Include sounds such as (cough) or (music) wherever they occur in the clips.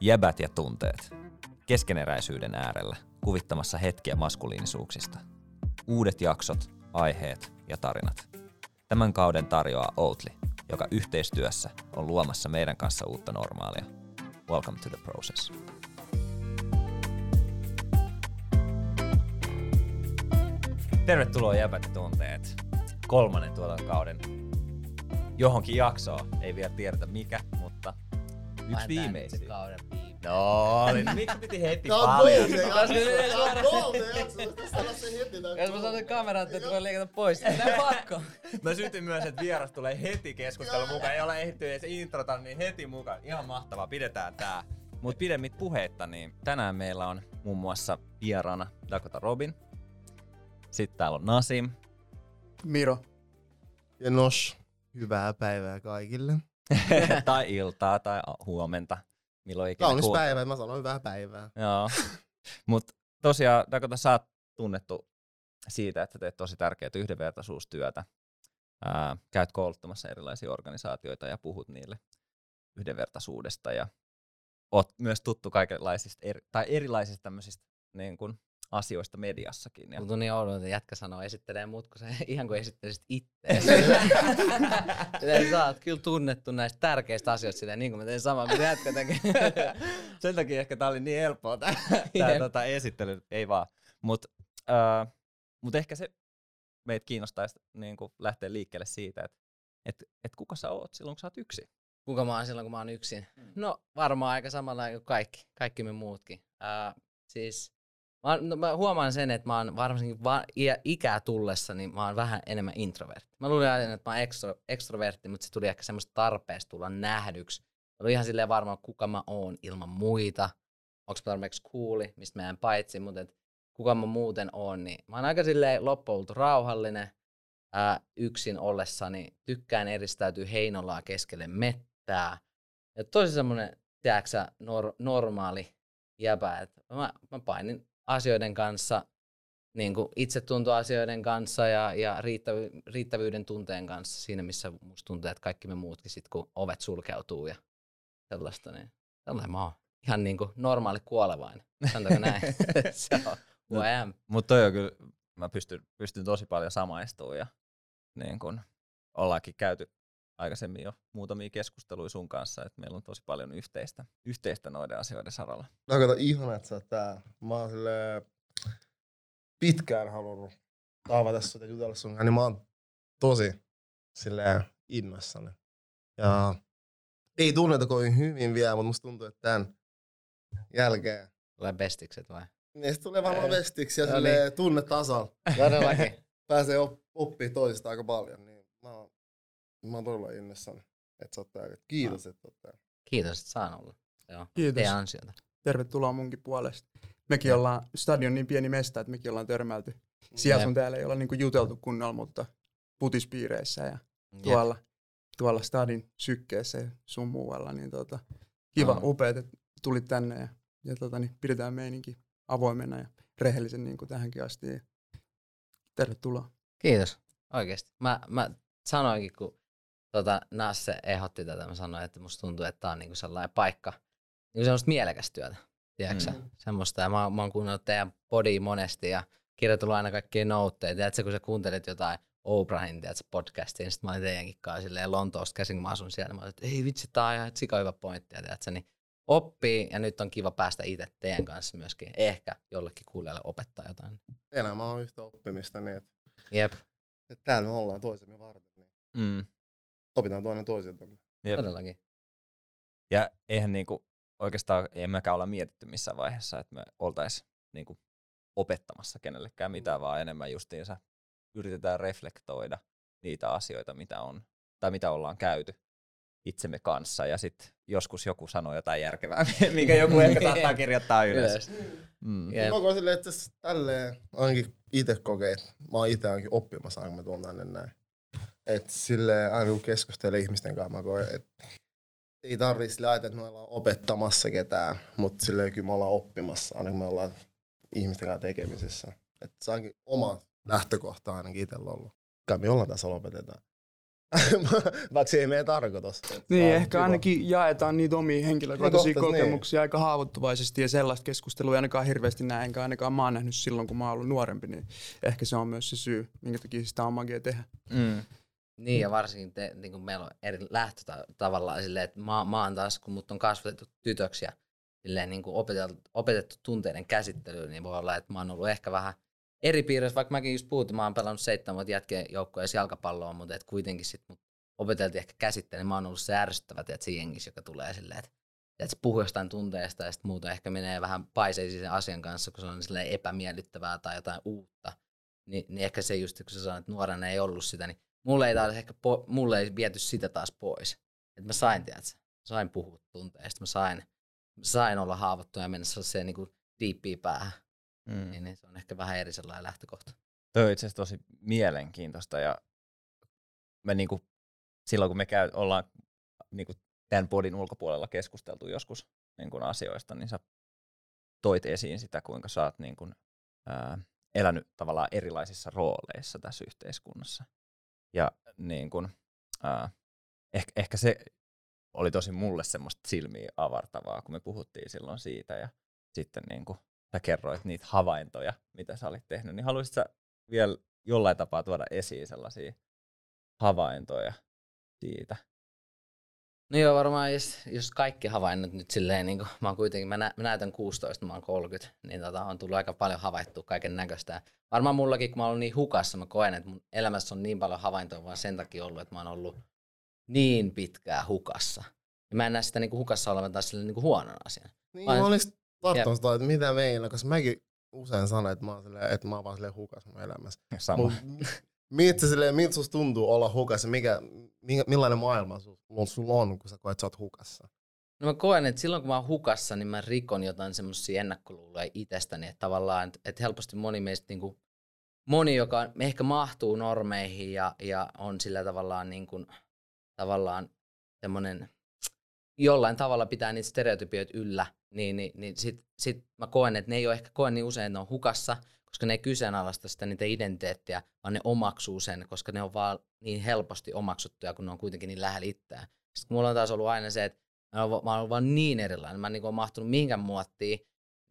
Jäbät ja tunteet. Keskeneräisyyden äärellä, kuvittamassa hetkiä maskuliinisuuksista. Uudet jaksot, aiheet ja tarinat. Tämän kauden tarjoaa Outli, joka yhteistyössä on luomassa meidän kanssa uutta normaalia. Welcome to the process. Tervetuloa Jäbät ja tunteet. Kolmannen tuotantokauden johonkin jaksoon. Ei vielä tiedetä mikä, yksi viimeisiä. kauden. No, niin (laughs) miksi piti heti paljon? Jos mä sanon bolde. kameraan, että voi leikata pois. Tää pakko. (laughs) Mä sytyn myös, että vieras tulee heti keskustelun mukaan. Ei ole ehditty edes introta, niin heti mukaan. Ihan mahtavaa, pidetään tää. Mut pidemmit puheitta, niin tänään meillä on muun muassa vieraana Dakota Robin. Sitten täällä on Nasim. Miro. Ja nos, hyvää päivää kaikille. (laughs) tai iltaa tai huomenta. Milloin ikinä Kaunis kuul- päivä, mä sanon hyvää päivää. Joo. (laughs) Mut tosiaan Dakota, sä oot tunnettu siitä, että teet tosi tärkeää yhdenvertaisuustyötä. Ää, käyt kouluttamassa erilaisia organisaatioita ja puhut niille yhdenvertaisuudesta ja oot myös tuttu kaikenlaisista eri, tai erilaisista tämmöisistä niin kun, asioista mediassakin. Ja, Tuntuu niin oudolta, että jätkä sanoo esittelee mut, kun se (laughs) ihan kuin esittelisit. (laughs) Silleen sä oot kyllä tunnettu näistä tärkeistä asioista silleen, niin kuin mä teen samaa, mitä jätkä tekee. (laughs) sen takia ehkä tää oli niin helppoa tää, tää tota, esittely, ei vaan. Mut, äh, mut ehkä se meitä kiinnostaisi niin lähteä liikkeelle siitä, että et, et kuka sä oot silloin, kun sä oot yksin. Kuka mä oon silloin, kun mä oon yksin? No varmaan aika samalla kuin kaikki, kaikki me muutkin. Uh, siis mä, no, mä huomaan sen, että mä oon varsinkin va- ikää tullessa, niin mä oon vähän enemmän introvertti. Mä luulin aina, että mä oon ekstro, extrovertti, mutta se tuli ehkä semmoista tarpeesta tulla nähdyksi. Mä olin ihan silleen varma, kuka mä oon ilman muita. Onko mä tarpeeksi cooli, mistä mä en paitsi, mutta et, kuka mä muuten oon. Niin mä oon aika silleen loppuun rauhallinen. Ää, yksin ollessani tykkään eristäytyä heinolaa keskelle mettää. Ja tosi semmonen, tiedätkö sä, nor- normaali jäbä, että mä, mä painin asioiden kanssa, niin kuin itsetuntoasioiden kanssa ja, ja riittävy- riittävyyden tunteen kanssa siinä, missä musta tuntuu, että kaikki me muutkin sit, kun ovet sulkeutuu ja sellaista, niin sellainen mä oon. Ihan niin kuin normaali kuolevainen. Sanotaanko näin? (laughs) Se on. Mutta toi on kyllä, mä pystyn, pystyn tosi paljon samaistumaan ja niin kun ollaankin käyty aikaisemmin jo muutamia keskusteluja sun kanssa, että meillä on tosi paljon yhteistä, yhteistä noiden asioiden saralla. No kato, ihana, että sä oot tää. Mä oon pitkään halunnut tavata sut ja jutella sun kanssa, niin mä oon tosi silleen innoissani. Ja ei tunneta kovin hyvin vielä, mutta musta tuntuu, että tämän jälkeen Tulee bestikset vai? Meistä tulee varmaan Ei. vestiksi ja No niin. silleen tunnetasalla. Todellakin. Pääsee op- oppii toisista aika paljon. Niin mä, oon, mä oon todella innoissani, että sä oot täällä. Kiitos, että oot täällä. Kiitos, että saan olla. Joo. Kiitos. Teidän ansiota. Tervetuloa munkin puolesta. Mekin Joo. ollaan, stadion niin pieni mesta, että mekin ollaan törmäilty. Siellä Jep. sun täällä ei olla niinku juteltu kunnolla, mutta putispiireissä ja Jep. tuolla, tuolla stadin sykkeessä ja sun muualla. Niin tota, kiva, Joo. upeat, että tulit tänne ja, ja tota, niin pidetään meininki avoimena ja rehellisen niin kuin tähänkin asti. Ja tervetuloa. Kiitos. Oikeesti. Mä, mä sanoinkin, kun tota, Nasse ehdotti tätä, mä sanoin, että musta tuntuu, että tää on niinku sellainen paikka, niinku semmoista mielekästä työtä. Tiedätkö Mm. mm. Semmoista. Ja mä, oon- mä oon kuunnellut teidän podia monesti ja kirjoitellut aina kaikkia noutteja. Tiedätkö, kun sä kuuntelit jotain Oprahin tiedätkö, podcastia, niin sit mä olin teidänkin kanssa silleen Lontoosta käsin, kun mä asun siellä. Mä olin, että ei vitsi, tää on ihan sika hyvä pointti. Ja tiedätkö, niin oppii ja nyt on kiva päästä itse teidän kanssa myöskin. Ehkä jollekin kuulijalle opettaa jotain. Elämä on yhtä oppimista, niin että, Jep, että täällä me ollaan toisemme varten. Niin Mm. Opitaan toinen toisiltamme. Jep. todellakin. Ja eihän niinku, oikeastaan ei mekään olla mietitty missään vaiheessa, että me oltaisiin niinku opettamassa kenellekään mitään, vaan enemmän justiinsa yritetään reflektoida niitä asioita, mitä on, tai mitä ollaan käyty itsemme kanssa. Ja sitten joskus joku sanoo jotain järkevää, (laughs) minkä joku ehkä (laughs) saattaa kirjoittaa ylös. Mm. Jep. Mä koen silleen, että tälleen ainakin itse kokee, että mä oon itse ainakin oppimassa, kun mä tuon tänne näin. Et silleen aina kun keskustelee ihmisten kanssa, mä koen, että ei tarvii sille ajatella, että me ollaan opettamassa ketään, mutta silleen kyllä me ollaan oppimassa, aina kun me ollaan ihmisten kanssa tekemisissä. Että se onkin oma lähtökohta ainakin itsellä ollut. Kai me ollaan tässä opetetaan. (laughs) Vaikka se ei mene tarkoitus. Niin, Vaan ehkä kiva. ainakin jaetaan niitä omia henkilökohtaisia Niin, kohta, kokemuksia aika haavoittuvaisesti ja sellaista keskustelua ei ainakaan hirveästi näe, enkä ainakaan mä oon nähnyt silloin, kun mä oon ollut nuorempi, niin ehkä se on myös se syy, minkä takia sitä on magia tehdä. Mm. Niin ja varsinkin te, niin kuin meillä on eri lähtö tavallaan silleen, että mä, mä oon taas, kun mut on kasvatettu tytöksi ja silleen niin kuin opetettu, opetettu tunteiden käsittelyyn, niin voi olla, että mä oon ollut ehkä vähän eri piirissä, vaikka mäkin just puhuttiin, mä oon pelannut seitsemän vuotta jätkeen joukkueessa jalkapalloa, mutta et kuitenkin sit mut opeteltiin ehkä käsittelyyn, niin mä oon ollut se ärsyttävä, se jengissä, joka tulee silleen, että että se puhuu jostain tunteesta ja sitten muuta ehkä menee vähän paiseisiin sen asian kanssa, kun se on epämiellyttävää tai jotain uutta. Ni, niin ehkä se just, kun sä sanoit, että nuorena ei ollut sitä, niin mulle ei, taas ehkä po, mulle ei viety sitä taas pois. Että mä sain, tiedätkö, sain puhua tunteista, mä sain, mä sain olla haavoittua ja mennä sellaiseen niin diippiin päähän. Mm. Niin, niin se on ehkä vähän eri sellainen lähtökohta. Toi on itse asiassa tosi mielenkiintoista ja me niinku, silloin kun me käy, ollaan niinku tämän podin ulkopuolella keskusteltu joskus niinku asioista, niin sä toit esiin sitä, kuinka sä oot niinku, ää, elänyt tavallaan erilaisissa rooleissa tässä yhteiskunnassa. Ja niin kun, ää, ehkä, ehkä se oli tosi mulle semmoista silmiä avartavaa, kun me puhuttiin silloin siitä ja sitten niin kuin sä kerroit niitä havaintoja, mitä sä olit tehnyt, niin haluaisit sä vielä jollain tapaa tuoda esiin sellaisia havaintoja siitä? No joo, varmaan jos, jos kaikki havainnot nyt silleen, niin kuin, mä oon kuitenkin, mä, nä, mä näytän 16, mä oon 30, niin tota, on tullut aika paljon havaittua kaiken näköistä. Varmaan mullakin, kun mä oon ollut niin hukassa, mä koen, että mun elämässä on niin paljon havaintoja vaan sen takia ollut, että mä oon ollut niin pitkään hukassa. Ja mä en näe sitä niin kuin hukassa olevan taas silleen niin kuin huonon asian. Niin, Mä- mä olisin tarttunut sitä, että mitä meillä, koska mäkin usein sanon, että mä oon, silleen, että mä oon vaan silleen hukas mun elämässä. (laughs) Sama. Mut miltä, se silleen, miltä susta tuntuu olla hukassa? Mikä, millainen maailma sulla sul on, kun sä koet, sä oot hukassa? No mä koen, että silloin kun mä oon hukassa, niin mä rikon jotain semmoisia ennakkoluuloja itsestäni, että tavallaan, että, että helposti moni meistä, niin kuin, moni, joka ehkä mahtuu normeihin ja, ja on sillä tavallaan niin kuin, tavallaan semmoinen, jollain tavalla pitää niitä stereotypioita yllä, niin, niin, niin sit, sit mä koen, että ne ei ole ehkä koen niin usein, että ne on hukassa, koska ne ei kyseenalaista sitä niitä identiteettiä, vaan ne omaksuu sen, koska ne on vaan niin helposti omaksuttuja, kun ne on kuitenkin niin lähellä itseään. Sitten mulla on taas ollut aina se, että mä oon, mä oon vaan niin erilainen, mä en niin mahtunut mihinkään muottiin,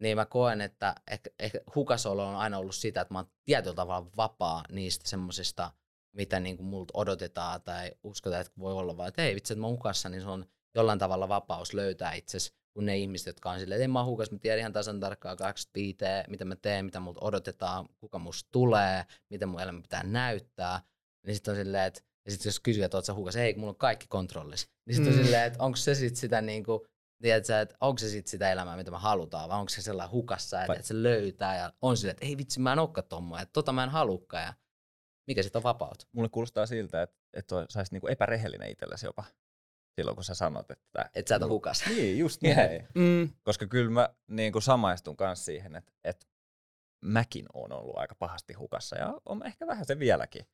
niin mä koen, että ehkä, ehkä hukasolo on aina ollut sitä, että mä oon tietyllä tavalla vapaa niistä semmosista, mitä niin kuin multa odotetaan tai uskotaan, että voi olla, vaan että hei vitsi, että mä oon hukassa, niin se on jollain tavalla vapaus löytää itsesi, kun ne ihmiset, jotka on silleen, että en mä hukas, mä tiedän ihan tasan tarkkaan 25, mitä mä teen, mitä multa odotetaan, kuka musta tulee, mitä mun elämä pitää näyttää, niin sitten on silleen, että ja sitten jos kysyy, että oot sä hukas, ei, mulla on kaikki kontrollissa. Niin sitten on Mm. silleen, että onko se sitten sitä niinku, tiedätkö, että onko se sitten sitä elämää, mitä me halutaan, vai onko se sellainen hukassa, että, että se löytää ja on silleen, että ei vitsi, mä en olekaan tommoinen, että tota mä en halukka ja mikä sitten on vapaut. Mulle kuulostaa siltä, että, että sä olisit niinku epärehellinen itsellesi jopa silloin, kun sä sanot, että... Että sä et ole hukas. (laughs) Niin, just (laughs) näin. Mm, Koska kyllä mä niin kuin samaistun kanssa siihen, että, että mäkin on ollut aika pahasti hukassa ja on ehkä vähän se vieläkin.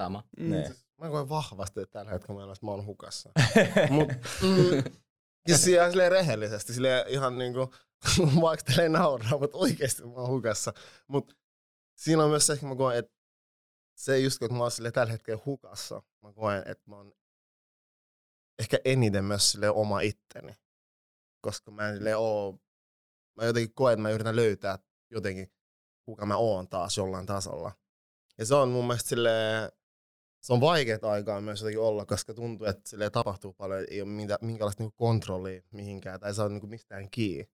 Sama. mm. Ne. Mä koen vahvasti, että tällä hetkellä mä, mä oon hukassa. (laughs) Mut, mm, ja siellä silleen rehellisesti, silleen ihan niinku, vaikka teille ei nauraa, mutta oikeesti mä oon hukassa. Mut siinä on myös se, että mä koen, että se just kun mä oon silleen tällä hetkellä hukassa, mä koen, että mä oon ehkä eniten myös silleen oma itteni. Koska mä en silleen oo, mä jotenkin koen, että mä yritän löytää jotenkin, kuka mä oon taas jollain tasolla. Ja se on mun mielestä silleen, se on vaikeaa aikaa myös jotenkin olla, koska tuntuu, että sille tapahtuu paljon, ei ole minkä, minkälaista niinku kontrollia mihinkään, tai saa niinku mistään kiinni.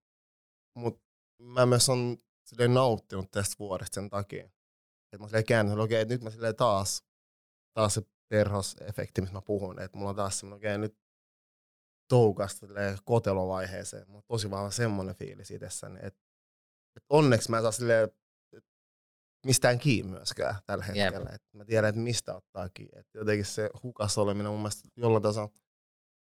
Mutta mä myös on silleen nauttinut tästä vuodesta sen takia. Että mä silleen käännyt, okei, nyt mä silleen taas, taas se perhosefekti, mistä mä puhun, että mulla on taas semmoinen, okei, okay, nyt toukasta kotelovaiheeseen. Mulla on tosi vahva semmoinen fiilis itsessäni, että, että onneksi mä en saa silleen mistään kiinni myöskään tällä hetkellä. Et mä tiedän, että mistä ottaa kiinni. Et jotenkin se hukas oleminen on mun mielestä jollain tasolla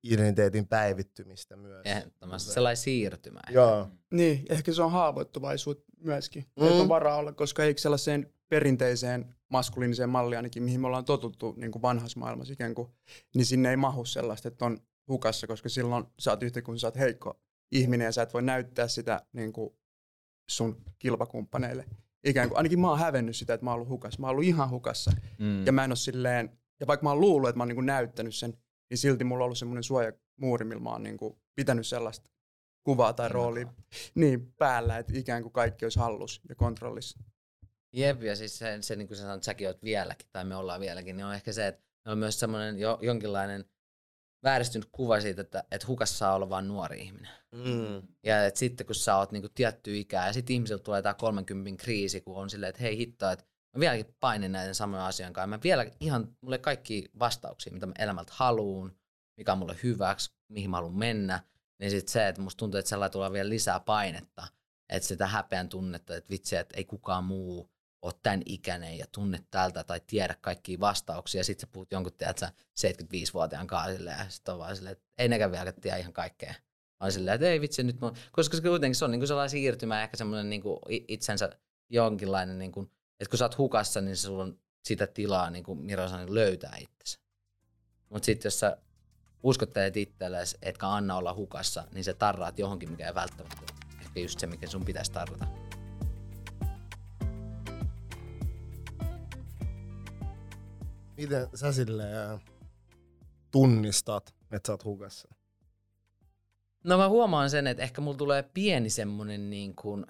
identiteetin päivittymistä myös. Ehdottomasti sellainen siirtymä. Joo. Niin, ehkä se on haavoittuvaisuus myöskin. Mm. Mm. Että on varaa olla, koska eikö sellaiseen perinteiseen maskuliiniseen malliin ainakin, mihin me ollaan totuttu niin kuin vanhassa maailmassa ikään kuin, niin sinne ei mahu sellaista, että on hukassa, koska silloin sä oot yhtä kuin sä oot heikko ihminen ja sä et voi näyttää sitä niin kuin sun kilpakumppaneille. Ikään kuin, ainakin mä oon hävennyt sitä, että mä oon ollut hukassa. Mä oon ollut ihan hukassa. Mm. Ja mä en ole silleen ja vaikka mä oon luullut, että mä oon niin kuin näyttänyt sen, niin silti mulla on ollut semmoinen suojamuuri, millä mä oon niin kuin pitänyt sellaista kuvaa tai roolia niin päällä, että ikään kuin kaikki olisi hallus ja kontrollissa. Jep, ja siis se, se niin kuin sä sanoit, että säkin oot vieläkin, tai me ollaan vieläkin, niin on ehkä se, että on myös semmoinen jo, jonkinlainen vääristynyt kuva siitä, että, että hukassa saa olla vain nuori ihminen. Mm. Ja että sitten kun sä oot niinku tietty ikää, ja sitten ihmisiltä tulee tämä 30 kriisi, kun on silleen, että hei hitto, että mä vieläkin painin näiden samojen asian kanssa. Mä vielä ihan, mulle kaikki vastauksia, mitä mä elämältä haluun, mikä on mulle hyväksi, mihin mä haluan mennä, niin sitten se, että musta tuntuu, että sellainen tulee vielä lisää painetta, että sitä häpeän tunnetta, että vitsi, että ei kukaan muu ole tämän ikäinen ja tunne tältä tai tiedä kaikkia vastauksia. Sitten sä puhut jonkun, tiedätkö, 75-vuotiaan kanssa silleen, ja sitten on vaan silleen, että ei nekään vielä tiedä ihan kaikkea. On silleen, että ei vitsi nyt, mun... koska se kuitenkin se on niin sellainen siirtymä, ehkä semmoinen niin itsensä jonkinlainen, niin kuin, että kun sä oot hukassa, niin sulla on sitä tilaa, niin kuin Miro sanoi, löytää itsensä. Mutta sitten jos sä uskottelet itsellesi, etkä anna olla hukassa, niin se tarraat johonkin, mikä ei välttämättä ehkä just se, mikä sun pitäisi tarrata. Miten sä silleen tunnistat, että sä oot hukassa? No mä huomaan sen, että ehkä mulla tulee pieni semmonen niin kuin,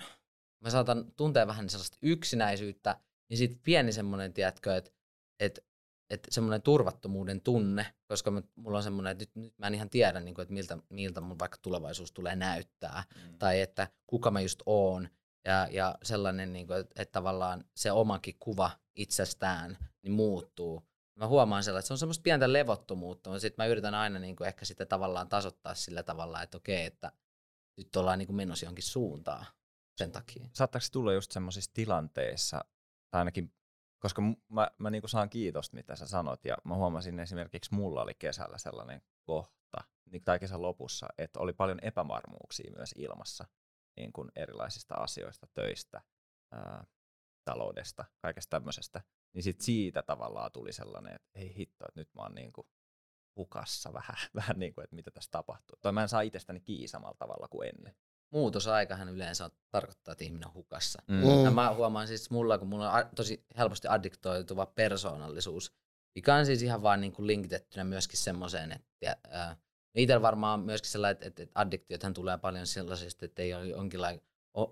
mä saatan tuntea vähän sellaista yksinäisyyttä, niin sitten pieni semmonen, tiedätkö, että että että semmoinen turvattomuuden tunne, koska mä, mulla on semmoinen, että nyt, nyt mä en ihan tiedä, niin kuin, että miltä, miltä mun vaikka tulevaisuus tulee näyttää, mm. tai että kuka mä just oon, ja, ja sellainen, niin kuin, että, että tavallaan se omakin kuva itsestään niin muuttuu. Mä huomaan sellainen, että se on semmoista pientä levottomuutta, mutta sitten mä yritän aina niin kuin, ehkä sitä tavallaan tasoittaa sillä tavalla, että okei, että nyt ollaan niin kuin menossa johonkin suuntaan sen takia. Saattaako tulla just semmoisissa tilanteissa, tai ainakin koska mä, mä niinku saan kiitosta, mitä sä sanot, ja mä huomasin esimerkiksi, mulla oli kesällä sellainen kohta, niin, tai kesän lopussa, että oli paljon epävarmuuksia myös ilmassa niin kuin erilaisista asioista, töistä, ää, taloudesta, kaikesta tämmöisestä. Niin sit siitä tavallaan tuli sellainen, että ei hitto, että nyt mä oon niin kuin hukassa vähän, (laughs) vähän niin kuin, että mitä tässä tapahtuu. Toi mä en saa itsestäni kiinni samalla tavalla kuin ennen muutosaikahan yleensä tarkoittaa, että ihminen on hukassa. Mm. Mm. Ja mä huomaan siis mulla, kun mulla on tosi helposti addiktoituva persoonallisuus, mikä on siis ihan vaan niin kuin linkitettynä myöskin semmoiseen, että äh, itsellä varmaan myöskin sellainen, että, että addiktiothan tulee paljon sellaisesta, että ei ole jonkinlainen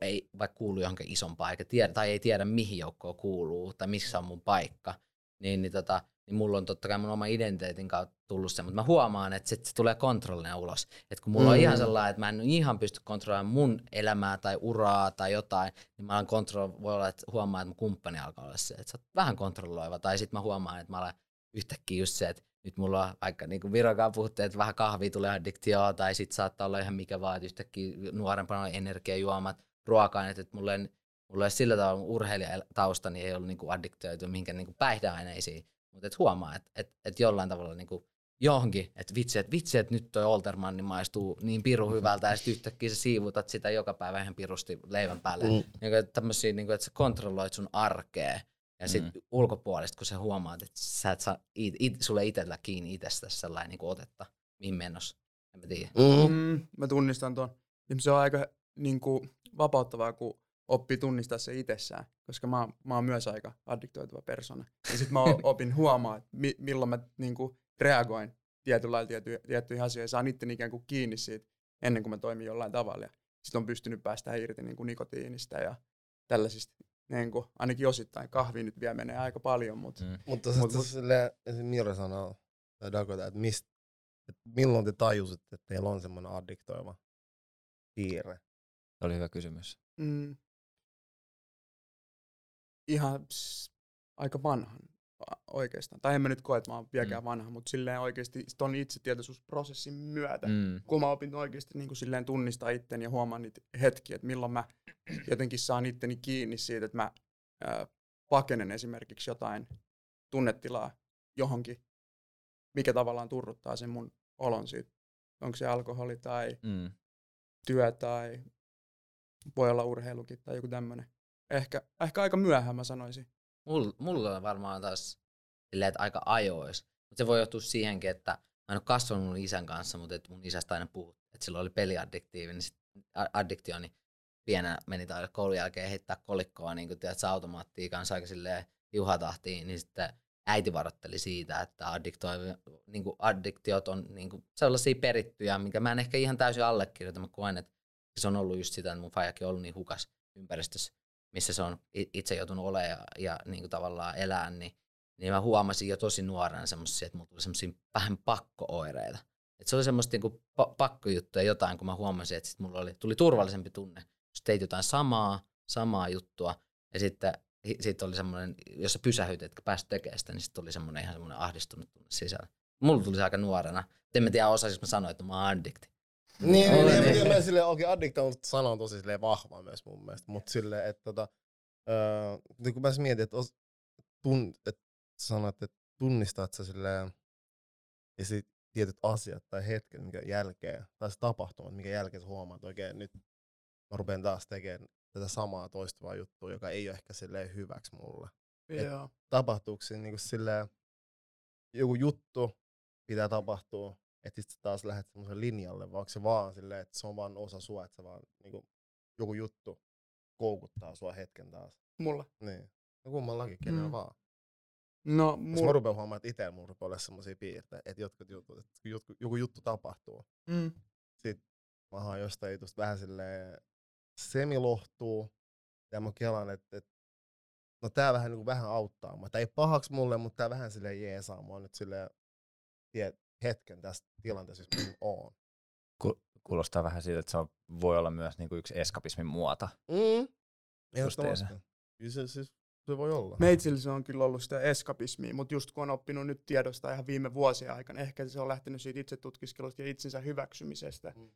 ei vaikka kuulu johonkin isompaan eikä tiedä, tai ei tiedä mihin joukkoon kuuluu tai missä on mun paikka, niin, niin tota, niin mulla on totta kai mun oma identiteetin kautta tullut se, mutta mä huomaan, että se, se tulee kontrollina ulos. Että kun mulla mm. on ihan sellainen, että mä en ihan pysty kontrolloimaan mun elämää tai uraa tai jotain, niin mä kontrol, voi olla, että huomaa, että mun kumppani alkaa olla se, että sä oot vähän kontrolloiva. Tai sitten mä huomaan, että mä olen yhtäkkiä just se, että nyt mulla on vaikka niin kuin Virokaan että vähän kahvia tulee addiktioa, tai sitten saattaa olla ihan mikä vaan, että yhtäkkiä nuorempana energiajuomat, ruoka-aineet, että mulla ei, mulla ei sillä tavalla urheilijatausta, niin ei ollut niin addiktioitu mihinkään niin päihdeaineisiin mutta et huomaa, että et, et jollain tavalla niinku johonkin, että vitsi, että vitsi, että nyt toi Oltermanni maistuu niin piru hyvältä, ja sitten yhtäkkiä sä siivutat sitä joka päivä ihan pirusti leivän päälle. Mm. Niin, tämmöisiä, niin kuin, että sä kontrolloit sun arkea, ja sitten mm. ulkopuolesta, kun sä huomaat, että sä et saa it, it, sulle itsellä kiinni itsestä sellainen niin otetta, mihin menossa. En mä tiedä. Mm. Mm, mä tunnistan tuon. Se on aika niin kuin, vapauttavaa, kun oppii tunnistaa se itsessään, koska mä, mä oon myös aika addiktoituva persona. Ja sitten mä (laughs) opin huomaa, että mi, milloin mä niinku reagoin tietyllä lailla tiety, tiettyihin asioihin, saan itse ikään kuin kiinni siitä ennen kuin mä toimin jollain tavalla. Sitten on pystynyt päästä irti niin kuin nikotiinista ja tällaisista, niin kuin, ainakin osittain kahvi nyt vielä menee aika paljon. Mutta, mm. mutta mut, mut, silleen, esim. Mira sanoo, tai Dakota, että, mist, että milloin te tajusitte, että teillä on semmoinen addiktoiva piirre? Se oli hyvä kysymys. Mm ihan pss, aika vanhan oikeastaan. Tai en mä nyt koe, että mä oon vieläkään mm. vanha, mutta silleen oikeasti ton itsetietoisuusprosessin myötä, mm. kun mä opin oikeasti niin kuin silleen tunnistaa itteni ja huomaan niitä hetkiä, että milloin mä jotenkin saan itteni kiinni siitä, että mä ää, pakenen esimerkiksi jotain tunnetilaa johonkin, mikä tavallaan turruttaa sen mun olon siitä. Onko se alkoholi tai mm. työ tai voi olla urheilukin tai joku tämmöinen ehkä, ehkä aika myöhään mä sanoisin. Mulla, mulla on varmaan taas silleen, että aika ajois. Mutta se voi johtua siihenkin, että mä en ole kasvanut mun isän kanssa, mutta että mun isästä aina puhut, että sillä oli peliaddiktiivi, niin addiktio, niin pienä meni tai koulun jälkeen heittää kolikkoa niin kun tiedät, automaattia kanssa aika silleen juhatahtiin, niin sitten äiti varoitteli siitä, että addikto- niin kuin addiktiot on niin kuin sellaisia perittyjä, mikä mä en ehkä ihan täysin allekirjoita. Mä koen, että se on ollut just sitä, että mun faijakin on ollut niin hukas ympäristössä, missä se on itse joutunut olemaan ja, ja niin kuin tavallaan elää, niin, niin mä huomasin jo tosi nuorena semmoisia, että mulla tuli semmoisia vähän pakkooireita. Et se oli semmoista niinku pa- pakkojuttuja jotain, kun mä huomasin, että sit mulla oli, tuli turvallisempi tunne. Jos teit jotain samaa, samaa juttua, ja sitten sit oli semmoinen, jos sä pysähyt, etkä päästä tekemään sitä, niin sitten tuli semmoinen ihan semmoinen ahdistunut tunne sisällä. Mulla tuli se aika nuorena. En mä tiedä, osaisin mä sanoa, että mä oon addikti. Niin, niin, niin, niin. Mä silleen, okei, okay, addict on sana on tosi silleen vahva myös mun mielestä, mutta silleen, että tota, öö, niin kun mä mietin, että, os, tun, että sanot, että tunnistat sä silleen, ja sit tietyt asiat tai hetket, mikä jälkeen, tai se tapahtuma, mikä jälkeen sä huomaat, että oikein nyt mä rupean taas tekemään tätä samaa toistuvaa juttua, joka ei ole ehkä silleen hyväksi mulle. Joo. Tapahtuuko siinä niin silleen, joku juttu pitää tapahtua, että sitten taas lähdet semmoisen linjalle, vai onko se vaan silleen, että se on vaan osa sua, että se vaan niin kuin, joku juttu koukuttaa sua hetken taas. Mulla. Niin. No kummallakin, kenellä mm. vaan. No, mul... Jos mä rupean huomaamaan, että itse mulla rupeaa olla semmoisia piirteitä, että jotkut jutut, että joku, joku juttu tapahtuu. Mm. Sitten mä haan jostain jutusta vähän silleen semilohtuu, ja mä kelan, että, että no tää vähän, niin kuin vähän auttaa mua. Tää ei pahaksi mulle, mutta tää vähän silleen jeesaa mua nyt silleen tie, hetken tästä tilanteessa, missä mä oon. Kuulostaa vähän siitä, että se on, voi olla myös niin kuin yksi eskapismin muoto. Mm. Ehdottomasti. Se, se, se voi olla. Meitsillä se on kyllä ollut sitä eskapismia, mutta just kun on oppinut nyt tiedosta ihan viime vuosien aikana, ehkä se on lähtenyt siitä itse tutkiskelusta ja itsensä hyväksymisestä mm.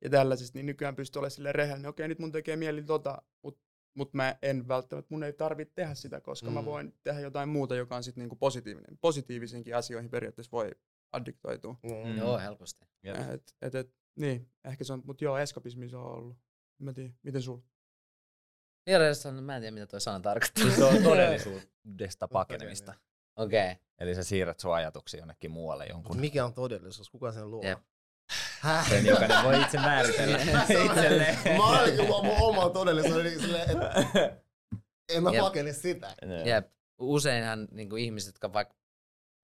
ja tällaisesta, niin nykyään pystyy olemaan sille rehellinen, okei nyt mun tekee mieli tota, mutta mut mä en välttämättä, mun ei tarvitse tehdä sitä, koska mm. mä voin tehdä jotain muuta, joka on sitten niinku positiivinen. Positiivisiinkin asioihin periaatteessa voi addiktoitua. Mm. Joo, helposti. Et, et, et, niin, ehkä se on, mutta joo, eskapismi se on ollut. Mä tiedän, miten sulla? Vieressä mä en tiedä, mitä toi sana tarkoittaa. Se on (laughs) todellisuudesta pakenemista. Okei. Okay. Eli sä siirrät sun ajatuksia jonnekin muualle jonkun. Mikä on todellisuus? Kuka sen luo? Yep. Sen jokainen voi itse määritellä (laughs) itselleen. (laughs) Mä oon kyllä mun oma todellisuus, niin silleen, että en mä pakene sitä. Jep. Useinhan niin kuin ihmiset, jotka vaikka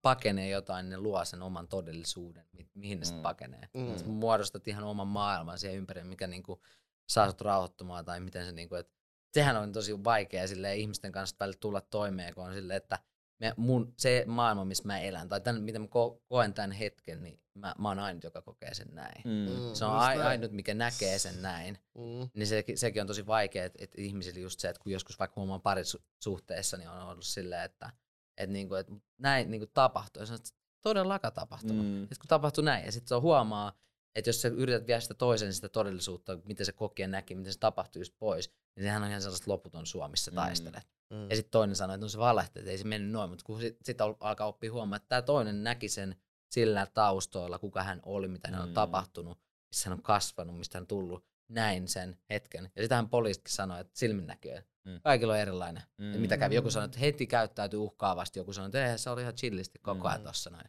pakenee jotain, ne luo sen oman todellisuuden, mi- mihin ne mm. pakenee. Mm. Sä muodostat ihan oman maailman siihen ympärille, mikä niinku saa sut rauhoittumaan tai miten se niinku, että sehän on tosi vaikea sille ihmisten kanssa välillä tulla toimeen, kun on sille, että me, mun, se maailma, missä mä elän, tai tämän, mitä mä ko- koen tämän hetken, niin mä, mä oon ainut, joka kokee sen näin. Mm. Se on a- ainut, mikä näkee sen näin. Mm. Niin se, sekin on tosi vaikea, että, että ihmisille just se, että kun joskus vaikka huomaan parisuhteessa, niin on ollut silleen, että että niinku, et näin niinku tapahtuu. Ja se on todellakaan tapahtunut. Mm. Sitten kun tapahtuu näin, ja sitten se on huomaa, että jos sä yrität viedä sitä toisen sitä todellisuutta, miten se kokee näki, miten se tapahtuu just pois, niin sehän on ihan sellaista loputon suo, missä mm. taistelet. Mm. Ja sitten toinen sanoo, että no se valehti, että ei se mennyt noin, mutta kun sitten sit alkaa oppia huomaa, että tämä toinen näki sen sillä taustoilla, kuka hän oli, mitä hän on mm. tapahtunut, missä hän on kasvanut, mistä hän on tullut, näin sen hetken. Ja sitähän poliisikin sanoi, että silminnäköjä. Mm. Kaikilla on erilainen. Mm. mitä kävi? Joku sanoi, että heti käyttäytyy uhkaavasti. Joku sanoi, että se oli ihan chillisti koko ajan mm. tossa noin.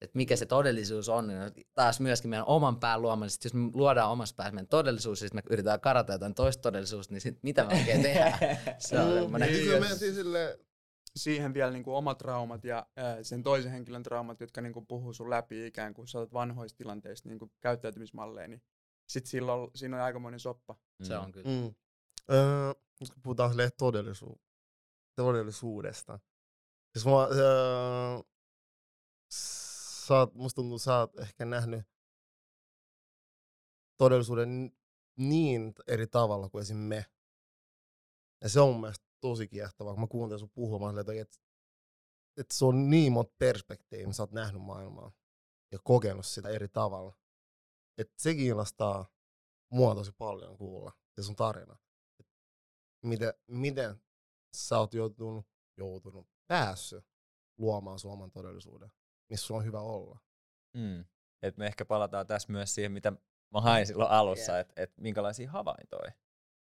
Et mikä se todellisuus on, niin taas myöskin meidän oman pään luominen. Jos me luodaan omassa päässä meidän todellisuus, ja me yritetään karata jotain toista todellisuutta, niin sit mitä me oikein tehdään? (laughs) se on semmoinen. Niin, siihen vielä niin kuin omat traumat ja ää, sen toisen henkilön traumat, jotka niin kuin puhuu sun läpi ikään kuin sä olet vanhoista tilanteista niin kuin käyttäytymismalleja, niin sitten silloin, siinä on aikamoinen soppa. Mm. Se on kyllä. Mm. Öö, kun puhutaan todellisu- todellisuudesta. Siis mä, öö, sä oot, musta tuntuu, sä oot ehkä nähnyt todellisuuden niin eri tavalla kuin esim. me. Ja se on mun mielestä tosi kiehtovaa, kun mä kuuntelen sun puhumaan, että, että, että se on niin monta perspektiiviä, sä oot nähnyt maailmaa ja kokenut sitä eri tavalla. Että se kiinnostaa mua tosi paljon kuulla, se sun tarina miten, miten sä oot joutunut, joutunut päässyt luomaan Suomen todellisuuden, missä on hyvä olla. Mm. Et me ehkä palataan tässä myös siihen, mitä mä hain silloin alussa, yeah. että et minkälaisia havaintoja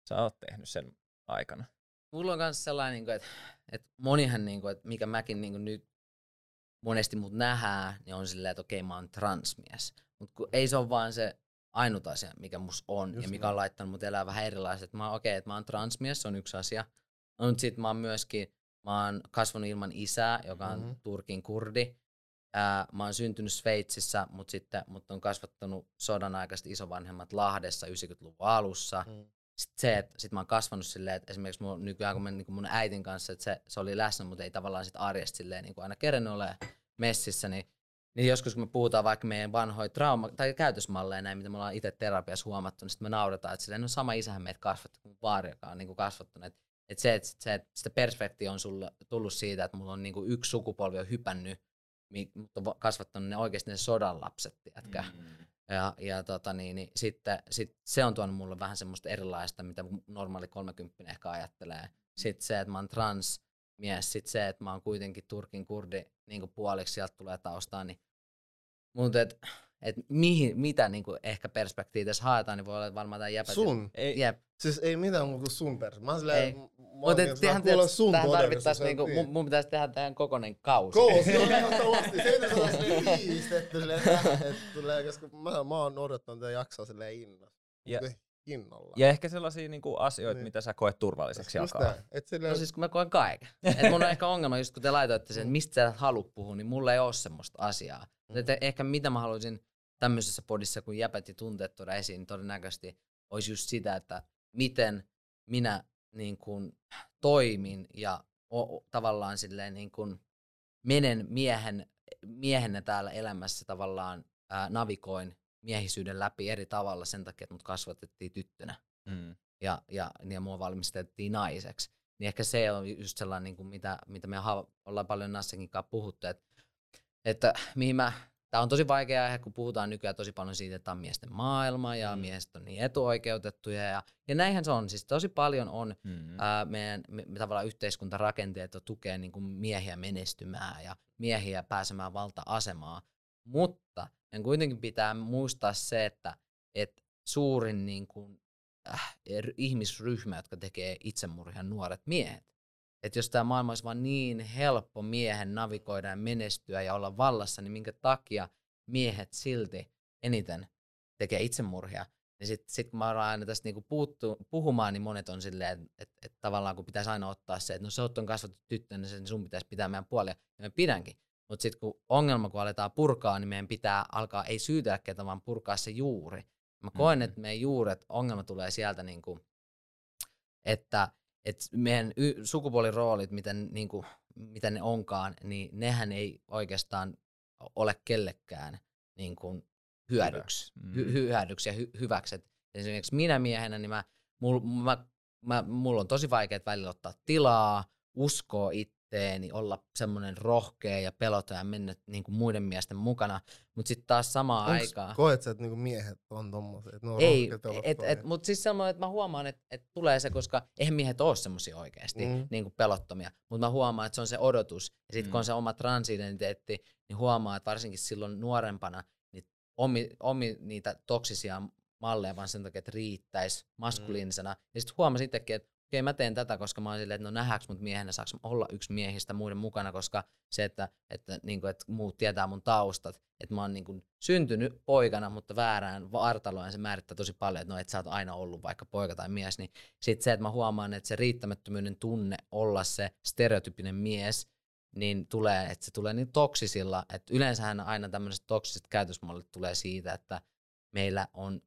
sä oot tehnyt sen aikana. Mulla on myös sellainen, että, niinku, että monihan, niin kuin, että mikä mäkin niin kuin nyt monesti mut nähdään, niin on silleen, että okei, mä oon transmies. Mutta ei se ole vaan se ainut asia, mikä mus on Just ja mikä on laittanut mut elää vähän erilaiset. Mä okei, okay, että mä oon transmies, se on yksi asia. No, mutta sit mä oon myöskin Mä oon kasvanut ilman isää, joka on Mhm. Turkin kurdi. Ää, mä oon syntynyt Sveitsissä, mutta sitten mut on kasvattanut sodan aikaiset isovanhemmat Lahdessa 90-luvun alussa. Mm. Sitten se, että sit mä oon kasvanut silleen, että esimerkiksi mun, nykyään kun mä niin mun äitin kanssa, että se, se oli läsnä, mutta ei tavallaan sit arjesta silleen niin kuin aina kerennyt ole messissä, niin, niin joskus kun me puhutaan vaikka meidän vanhoja trauma- tai käytösmalleja, näin, mitä me ollaan itse terapiassa huomattu, niin sitten me nauretaan, että silleen, no sama isähän meitä kasvatti kuin vaari, joka on niin kuin kasvattanut. Että et se, että se, että sitä perspektiä on sulle tullut siitä, että mulla on niin kuin yksi sukupolvi on hypännyt, mutta on va- kasvattanut ne oikeasti ne sodan lapset, tiedätkö? Mm. Ja, ja tota niin, niin sitten sit se on tuonut mulle vähän semmoista erilaista, mitä normaali 30 ehkä ajattelee. Sitten se, että mä oon transmies, sitten se, että mä oon kuitenkin Turkin kurdi niin puoliksi, sieltä tulee taustaa, niin mutta et, et mihin, mitä niin ehkä perspektiiviä tässä haetaan, niin voi olla varmaan tämä jäpät. Sun. Ei, Jep. Siis ei mitään muuta kuin sun perus. Mä oon silleen, mä Mutta oikeastaan tehän, kuulla tietysti, sun tähän tarvittaisiin, en niinku, tiedä. mun, mun pitäisi tehdä tähän kokonen kausi. Kous, no (laughs) ehdottomasti. Se ei ole tiivistetty silleen, että tulee, koska mä, mä oon odottanut tätä jaksoa silleen innolla. Ja- Innolla. Ja ehkä sellaisia niinku asioita, Niin. mitä sä koet turvalliseksi Just jakaa. Et silleen, No siis kun mä koen kaiken. Et mun on ehkä ongelma, just kun te laitoitte sen, että mistä sä et halua puhua, niin mulla ei ole semmoista asiaa. Mm. Et ehkä mitä mä haluaisin tämmöisessä podissa, kun jäpät ja tunteet tuoda esiin, niin todennäköisesti olisi just sitä, että miten minä niin kuin toimin ja o, o, tavallaan silleen niin kuin menen miehen, miehenä täällä elämässä tavallaan ää, navigoin miehisyyden läpi eri tavalla sen takia, että mut kasvatettiin tyttönä Mm. ja, ja, ja mua valmistettiin naiseksi. Niin ehkä se on just sellainen, niin kuin mitä, mitä me ollaan paljon Nassakin kanssa puhuttu, että, että mihin mä, tämä on tosi vaikea aihe, kun puhutaan nykyään tosi paljon siitä, että tämä on miesten maailma ja Mm. miehet on niin etuoikeutettuja ja, ja näinhän se on. Siis tosi paljon on Mm. ää, meidän me, tavallaan yhteiskuntarakenteet on tukee niin kuin miehiä menestymään ja miehiä pääsemään valta-asemaan. Mutta meidän kuitenkin pitää muistaa se, että, että suurin niin kuin, äh, er- ihmisryhmä, jotka tekee itsemurhia, nuoret miehet. Että jos tämä maailma olisi vaan niin helppo miehen navigoida ja menestyä ja olla vallassa, niin minkä takia miehet silti eniten tekee itsemurhia? Ja sitten sit kun mä aloin aina tästä niinku puuttu, puhumaan, niin monet on silleen, että et, et tavallaan kun pitäisi aina ottaa se, että no sä oot on kasvattu tyttönä, niin sun pitäisi pitää meidän puolia. Ja mä pidänkin. Mutta sitten kun ongelma, kun aletaan purkaa, niin meidän pitää alkaa, ei syytellä ketä, vaan purkaa se juuri. Mä koen, Mhm. että meidän juuret, ongelma tulee sieltä, niinku, että, että meidän y- sukupuoliroolit, miten, niinku, mitä ne onkaan, niin nehän ei oikeastaan ole kellekään niin kuin hyödyksi, Mm. hy- hyödyksi ja hy- hyväksi. Et esimerkiksi minä miehenä, niin mä, mul, mä, mä, mulla on tosi vaikea välillä ottaa tilaa, uskoa itteeni, olla semmoinen rohkea ja peloton ja mennä niin kuin muiden miesten mukana. Mutta sitten taas samaan Onks, aikaan... koet sä, että niinku miehet on tommoset? Että ne on Ei, et, et, mutta siis semmoinen, että mä huomaan, että et tulee se, koska eihän miehet ole semmoisia oikeasti mm. niin kuin pelottomia, mutta mä huomaan, että se on se odotus. Ja sitten Mm. kun on se oma transidentiteetti, niin huomaa, että varsinkin silloin nuorempana, niin omi, omi niitä toksisia malleja vaan sen takia, että riittäisi maskuliinisena. Mm. Ja sitten huomasin itsekin, että okei mä teen tätä, koska mä oon silleen, että no nähdäänkö mut miehenä, saaks olla yksi miehistä muiden mukana, koska se, että, että, niin kuin, että muut tietää mun taustat, että mä oon niin kuin syntynyt poikana, mutta väärään vartaloon, se määrittää tosi paljon, että no et sä oot aina ollut vaikka poika tai mies, niin sitten se, että mä huomaan, että se riittämättömyyden tunne olla se stereotypinen mies, niin tulee, että se tulee niin toksisilla, että yleensähän aina tämmöiset toksiset käytösmallit tulee siitä, että meillä on,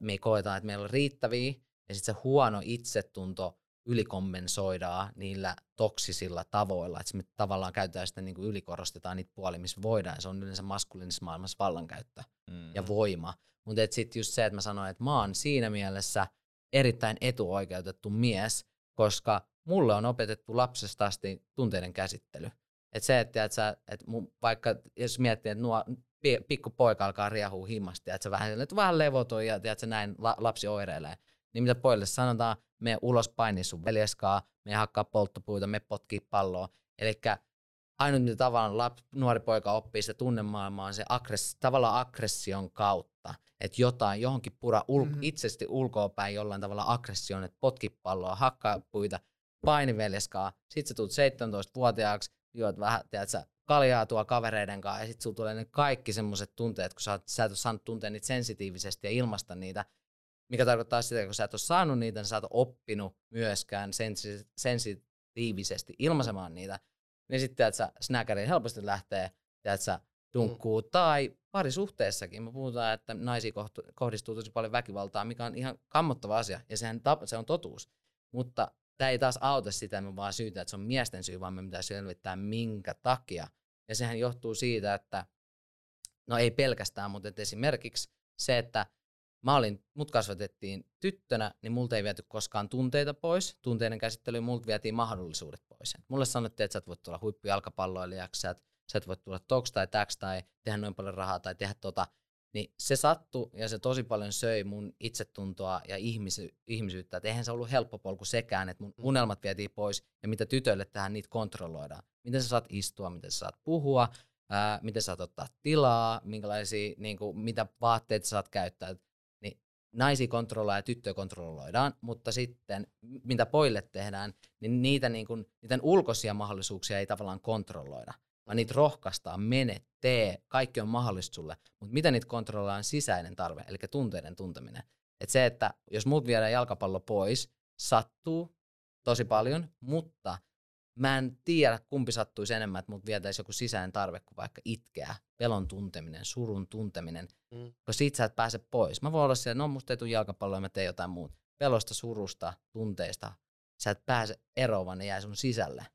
me ei koeta, että meillä on riittäviä, ja sitten se huono itsetunto ylikompensoidaan niillä toksisilla tavoilla, että me tavallaan käytetään sitä niin kuin ylikorostetaan niitä puolia, missä voidaan, se on yleensä maskuliinisessa maailmassa vallankäyttö Mm. ja voima. Mutta sitten just se, että mä sanoin, että mä oon siinä mielessä erittäin etuoikeutettu mies, koska mulle on opetettu lapsesta asti tunteiden käsittely. Että se, että, että, sä, että mun, vaikka jos miettii, että nuo pi- pikku poika alkaa riehua himmasti, että se vähän, että vähän levoton ja että näin la, lapsi oireilee, niin mitä pojille sanotaan, me ulos paini sun veljeskaa, me hakkaa polttopuita, me potkii palloa. Eli ainut mitä tavallaan lap, nuori poika oppii sitä tunnemaailmaa on se aggress, tavallaan aggression kautta. Että jotain, johonkin pura ul, Mhm. mm-hmm. itsesti ulkoapäin jollain tavalla aggression, että potki palloa, hakkaa puita, paini veljeskaa. Sitten sä tulet 17-vuotiaaksi, juot vähän, tiedät sä, kaljaa tuo kavereiden kanssa ja sitten sulla tulee ne kaikki semmoiset tunteet, kun sä, oot, sä et ole saanut tuntea niitä sensitiivisesti ja ilmasta niitä, mikä tarkoittaa sitä, että kun sä et ole saanut niitä, niin sä et ole oppinut myöskään sensi, sensi, aktiivisesti ilmaisemaan niitä, niin sitten että snäkäri helposti lähtee, että dunkkuu. Mm. Tai parisuhteessakin me puhutaan, että naisiin kohdistuu tosi paljon väkivaltaa, mikä on ihan kammottava asia, ja sehän se on totuus. Mutta tämä ei taas auta sitä, että me vaan syytä, että se on miesten syy, vaan me pitää selvittää minkä takia. Ja sehän johtuu siitä, että no ei pelkästään, mutta että esimerkiksi se, että mä olin, mut kasvatettiin tyttönä, niin multa ei viety koskaan tunteita pois. Tunteiden käsittelyyn multa vietiin mahdollisuudet pois. Mulle sanottiin, että sä et voi tulla huippujalkapalloilijaksi, sä et, sä et voi tulla toks tai täks tai tehdä noin paljon rahaa tai tehdä tota. Niin se sattui ja se tosi paljon söi mun itsetuntoa ja ihmisy- ihmisyyttä. Et eihän se ollut helppo polku sekään, että mun mm. unelmat vietiin pois ja mitä tytöille tähän niitä kontrolloidaan. Miten sä saat istua, miten sä saat puhua, ää, miten saat ottaa tilaa, minkälaisia, niin kuin, mitä vaatteita saat käyttää. Naisia kontrolloidaan ja tyttöjä kontrolloidaan, mutta sitten mitä poille tehdään, niin niitä niin kuin, niiden ulkoisia mahdollisuuksia ei tavallaan kontrolloida, vaan niitä rohkaistaan, mene, tee, kaikki on mahdollista sulle, mutta mitä niitä kontrolloidaan sisäinen tarve, eli tunteiden tunteminen. Et se, että jos muut viedään jalkapallo pois, sattuu tosi paljon, mutta mä en tiedä, kumpi sattuisi enemmän, että mut vietäisi joku sisäinen tarve kuin vaikka itkeä, pelon tunteminen, surun tunteminen, mm. koska siitä sä et pääse pois. Mä voin olla siellä, no musta ei tule jalkapalloa, mä teen jotain muuta. Pelosta, surusta, tunteista, sä et pääse eroon, vaan ne jää sun sisälle.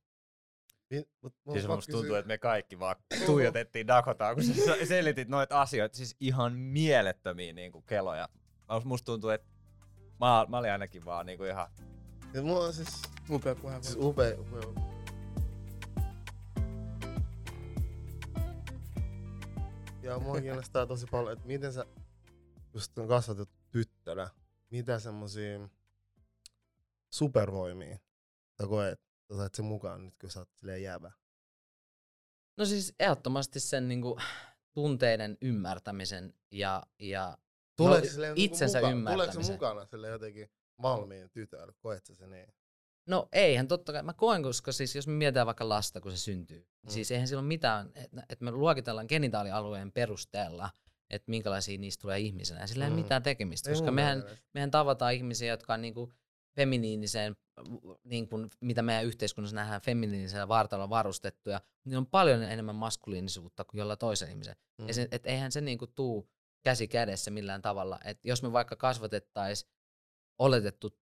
Niin, mut, siis musta tuntuu, että me kaikki vaan tuijotettiin Dakotaa, kun sä (laughs) selitit noita asioita, siis ihan mielettömiä niin kuin keloja. Musta tuntuu, että mä, mä olin ainakin vaan niin kuin ihan... Ja mulla on siis... (laughs) Upea puheenvuoro. Siis upea, upea. Ja mua kiinnostaa tosi paljon, että miten sä just on kasvatettu tyttönä, mitä semmosia supervoimia sä koet, sä sait sen mukaan nyt, kun sä oot silleen jäävä? No siis ehdottomasti sen niinku, tunteiden ymmärtämisen ja, ja Tuleeko no, niinku itsensä muka, ymmärtämisen. Tuleeko se mukana sille jotenkin valmiin tytölle? Koet sä sen niin? No eihän totta kai. Mä koen, koska siis jos me mietitään vaikka lasta, kun se syntyy, mm. siis eihän sillä ole mitään, että et me luokitellaan genitaalialueen perusteella, että minkälaisia niistä tulee ihmisenä. Sillä ei mm. mitään tekemistä, koska mehän, mehän tavataan ihmisiä, jotka on niinku feminiiniseen, niin kuin, mitä meidän yhteiskunnassa nähdään feminiinisellä vartalolla varustettuja, niin on paljon enemmän maskuliinisuutta kuin jolla toisen ihmisen. Mm. Ja se, et eihän se niinku tuu käsi kädessä millään tavalla. Et jos me vaikka kasvatettaisiin oletettu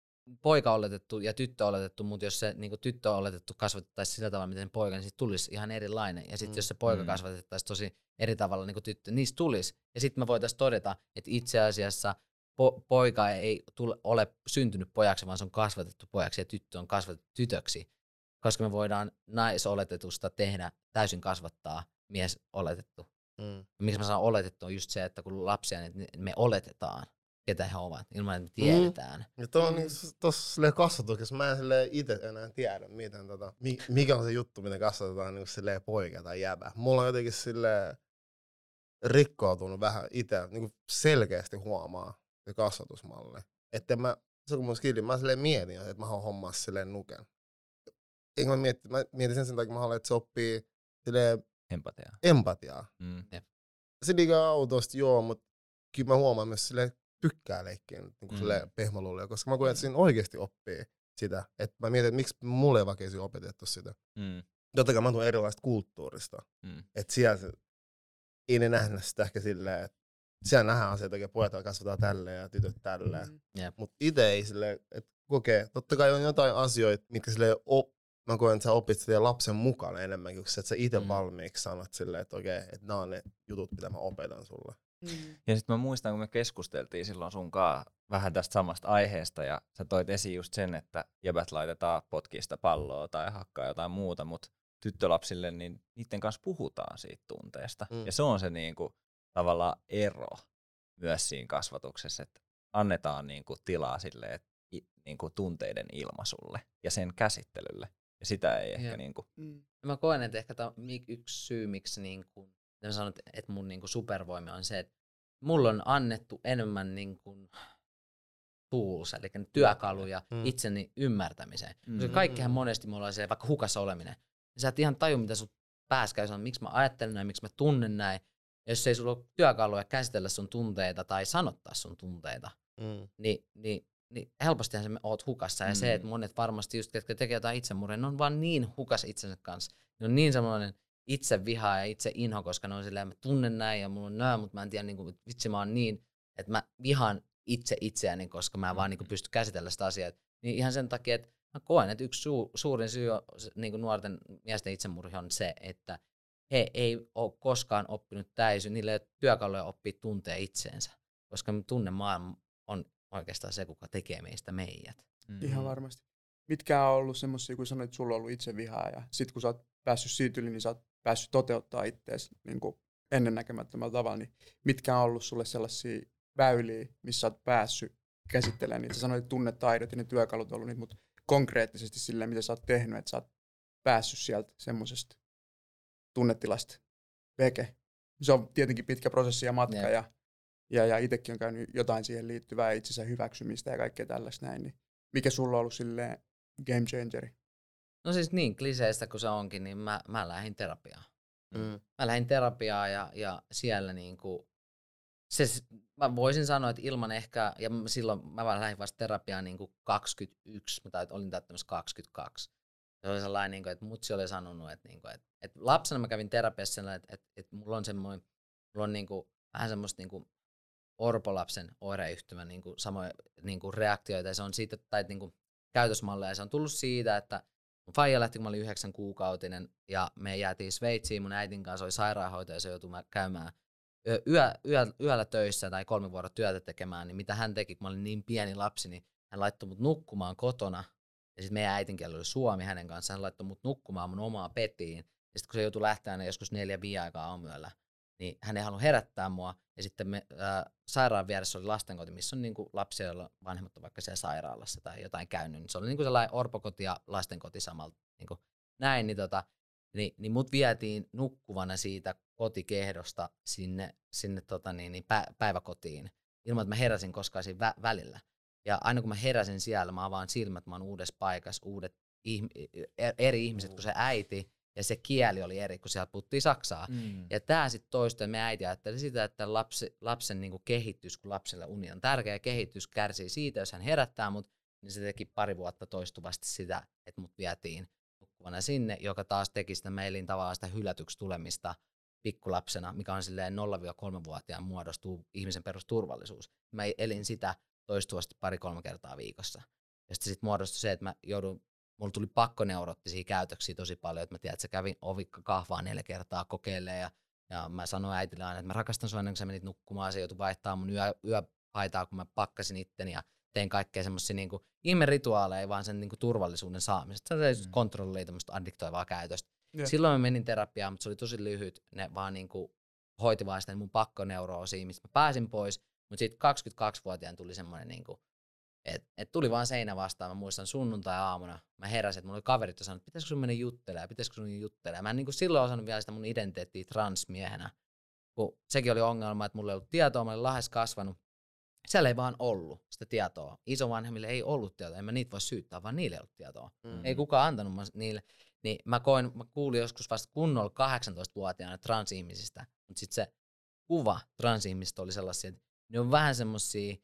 poika oletettu ja tyttö oletettu, mutta jos se niin tyttö oletettu kasvatettaisiin sillä tavalla, miten poika, niin siitä tulisi ihan erilainen. Ja sitten mm. jos se poika mm. kasvatettaisiin tosi eri tavalla niin kuin tyttö, niistä tulisi. Ja sitten me voitaisiin todeta, että itse asiassa po- poika ei tule, ole syntynyt pojaksi, vaan se on kasvatettu pojaksi ja tyttö on kasvatettu tytöksi. Koska me voidaan naisoletetusta tehdä täysin kasvattaa mies oletettu. Mm. Miksi mä sanon oletettu on just se, että kun lapsia, niin me oletetaan ketä he ovat, ilman että me tiedetään. Mm. Ja tuo on niin, tuossa kasvatuksessa, mä en itse enää tiedä, miten, tota, mikä on se juttu, miten kasvatetaan niin silleen poika tai jäbä. Mulla on jotenkin sille rikkoutunut vähän itse, niin selkeästi huomaa se kasvatusmalli. Että mä, se kun mun skilli, mä silleen mietin, että mä haluan hommaa silleen nuken. Enkä mä mietin, mä mietin sen sen takia, että mä haluan, että se oppii silleen empatiaa. empatiaa. Mm. Se liikaa autosta, joo, mutta kyllä mä huomaan myös silleen, tykkää leikkiä niin kuin mm. pehmoluulia, koska mä koen, että siinä oikeasti oppii sitä. Että mä mietin, että miksi mulle ei vaikka opetettu sitä. Mm. Totta kai mä tulen erilaista kulttuurista. Mm. Että siellä se, ei ne nähdä sitä ehkä silleen, että siellä nähdään asioita, että pojat kasvataan tälleen ja tytöt tälleen. Mm. Yep. Mutta itse ei silleen, että kokee. Totta kai on jotain asioita, mitkä silleen op, mä koen, että sä opit sitä lapsen mukana enemmän, kuin että sä itse mm. valmiiksi sanot silleen, että okei, että nämä on ne jutut, mitä mä opetan sulle. Mm. Ja sitten mä muistan, kun me keskusteltiin silloin sunkaan vähän tästä samasta aiheesta, ja sä toit esiin just sen, että jäbät laitetaan potkista palloa tai hakkaa jotain muuta, mutta tyttölapsille, niin niiden kanssa puhutaan siitä tunteesta. Mm. Ja se on se niinku, tavallaan ero myös siinä kasvatuksessa, että annetaan niinku tilaa sille, että niinku tunteiden ilmaisulle ja sen käsittelylle. Ja sitä ei ehkä... Niinku... Mm. Mä koen, että ehkä tämä on yksi syy, miksi niinku mä sanon, että mun niinku supervoima on se, että mulla on annettu enemmän niinku tools, eli työkaluja mm. itseni ymmärtämiseen. Mm. Koska kaikkihan monesti mulla on se vaikka hukassa oleminen. Sä et ihan taju, mitä sun päässä käy, miksi mä ajattelen näin, miksi mä tunnen näin. Ja jos ei sulla ole työkaluja käsitellä sun tunteita tai sanottaa sun tunteita, mm. niin, niin niin helpostihan sä oot hukassa. Ja Mm. se, että monet varmasti just, ketkä tekee jotain itsemurhaa, ne on vaan niin hukas itsensä kanssa. Ne on niin semmoinen itse viha ja itse inho, koska ne on silleen, mä tunnen näin ja mulla on nää, mutta mä en tiedä, niin kuin, vitsi mä oon niin, että mä vihaan itse itseäni, koska mä en vaan niin kuin, pysty käsitellä sitä asiaa. Niin ihan sen takia, että mä koen, että yksi su- suurin syy on, niin kuin nuorten miesten itsemurhi on se, että he ei ole koskaan oppinut täysin, niille ei ole työkaluja oppia tuntea itseensä, koska tunne maailma on oikeastaan se, kuka tekee meistä meidät. Mm. Ihan varmasti. Mitkä on ollut semmoisia, kun sanoit, että sulla on ollut itse vihaa ja sit kun sä oot päässyt siitä yli, niin sä oot päässyt toteuttaa ittees niin ennennäkemättömällä tavalla, niin mitkä on ollut sulle sellaisia väyliä, missä sä oot päässyt käsittelemään niitä? Sä sanoit, että tunnetaidot ja ne työkalut on ollut niitä, mutta konkreettisesti silleen, mitä sä oot tehnyt, että sä oot päässyt sieltä semmoisesta tunnetilasta veke. Se on tietenkin pitkä prosessi ja matka ja, ja, ja itsekin on käynyt jotain siihen liittyvää itsensä hyväksymistä ja kaikkea tällaista näin, niin mikä sulla on ollut silleen game changeri? No siis niin kliseistä kuin se onkin, niin mä, mä lähdin terapiaan. Mm. Mä lähdin terapiaan ja, ja siellä niinku, se, mä voisin sanoa, että ilman ehkä, ja silloin mä vaan lähdin vasta terapiaan niinku 21, mä tait, olin täyttämässä 22. Se oli sellainen, niinku, että mutsi oli sanonut, että, niinku, että, että lapsena mä kävin terapiassa sellainen, että, että, että mulla on semmoinen, mulla on niinku, vähän semmoista niinku orpolapsen oireyhtymä niinku, samoja niinku reaktioita, ja se on siitä, tai niinku, käytösmalleja, ja se on tullut siitä, että faija lähti, kun mä olin yhdeksän kuukautinen, ja me jäätiin Sveitsiin, mun äitin kanssa oli sairaanhoitaja, ja se joutui mä käymään yö, yö, yö, yöllä töissä tai kolme vuoroa työtä tekemään, niin mitä hän teki, kun mä olin niin pieni lapsi, niin hän laittoi mut nukkumaan kotona, ja sitten meidän äitinkieli oli suomi hänen kanssaan, hän laittoi mut nukkumaan mun omaa petiin, ja sitten kun se joutui lähteä aina joskus neljä viiden aamuyöllä, niin hän ei halunnut herättää mua, ja sitten me, ää, sairaan vieressä oli lastenkoti, missä on niinku lapsia, joilla vanhemmat on vaikka siellä sairaalassa tai jotain käynyt, niin se oli niinku sellainen orpokoti ja lastenkoti samalla niinku näin, niin, tota, niin, niin mut vietiin nukkuvana siitä kotikehdosta sinne, sinne tota niin, niin pä, päiväkotiin, ilman että mä heräsin koskaan siinä vä- välillä. Ja aina kun mä heräsin siellä, mä avaan silmät, mä oon uudessa paikassa, uudet ihm- e- eri ihmiset kuin se äiti, ja se kieli oli eri, kun siellä puhuttiin saksaa. Mm. Ja tämä sitten toistui, me äiti ajatteli sitä, että lapsi, lapsen niinku kehitys, kun lapselle uni on tärkeä, kehitys kärsii siitä, jos hän herättää mut, niin se teki pari vuotta toistuvasti sitä, että mut vietiin nukkuvana sinne, joka taas teki sitä meilin tavallaan sitä hylätyksi tulemista pikkulapsena, mikä on silleen 0-3-vuotiaan muodostuu ihmisen perusturvallisuus. Mä elin sitä toistuvasti pari-kolme kertaa viikossa. Ja sitten sit muodostui se, että mä joudun, mulla tuli pakkoneurottisia käytöksiä tosi paljon, että mä tiedän, että sä kävin ovikka kahvaa neljä kertaa kokeilemaan ja, ja mä sanoin äitille aina, että mä rakastan sua ennen kuin sä menit nukkumaan, se joutui vaihtaa mun yö, yöpaitaa, kun mä pakkasin itteni ja tein kaikkea semmoisia niinku ihmerituaaleja vaan sen niinku turvallisuuden saamisesta. Se oli Mm. kontrollia tämmöistä addiktoivaa käytöstä. Jep. Silloin mä menin terapiaan, mutta se oli tosi lyhyt. Ne vaan niinku hoiti vaan sitä mun pakkoneuroosia, mistä mä pääsin pois. Mutta sitten 22-vuotiaan tuli semmoinen, niinku, että et tuli vaan seinä vastaan. Mä muistan sunnuntai-aamuna. Mä heräsin, että mulla oli kaverit, jotka sanoivat, että pitäisikö sun mennä juttelemaan, pitäisikö sun juttelemaan. Mä en niinku silloin osannut vielä sitä mun identiteettiä transmiehenä. Kun sekin oli ongelma, että mulla ei ollut tietoa, mä olin lahdes kasvanut. Siellä ei vaan ollut sitä tietoa. Isovanhemmille ei ollut tietoa, en mä niitä voi syyttää, vaan niille ei ollut tietoa. Mm. Ei kukaan antanut mä niille. Niin mä koin, mä kuulin joskus vasta kunnolla 18-vuotiaana transihmisistä, mutta sitten se kuva transihmisistä oli sellaisia, että ne on vähän semmosia,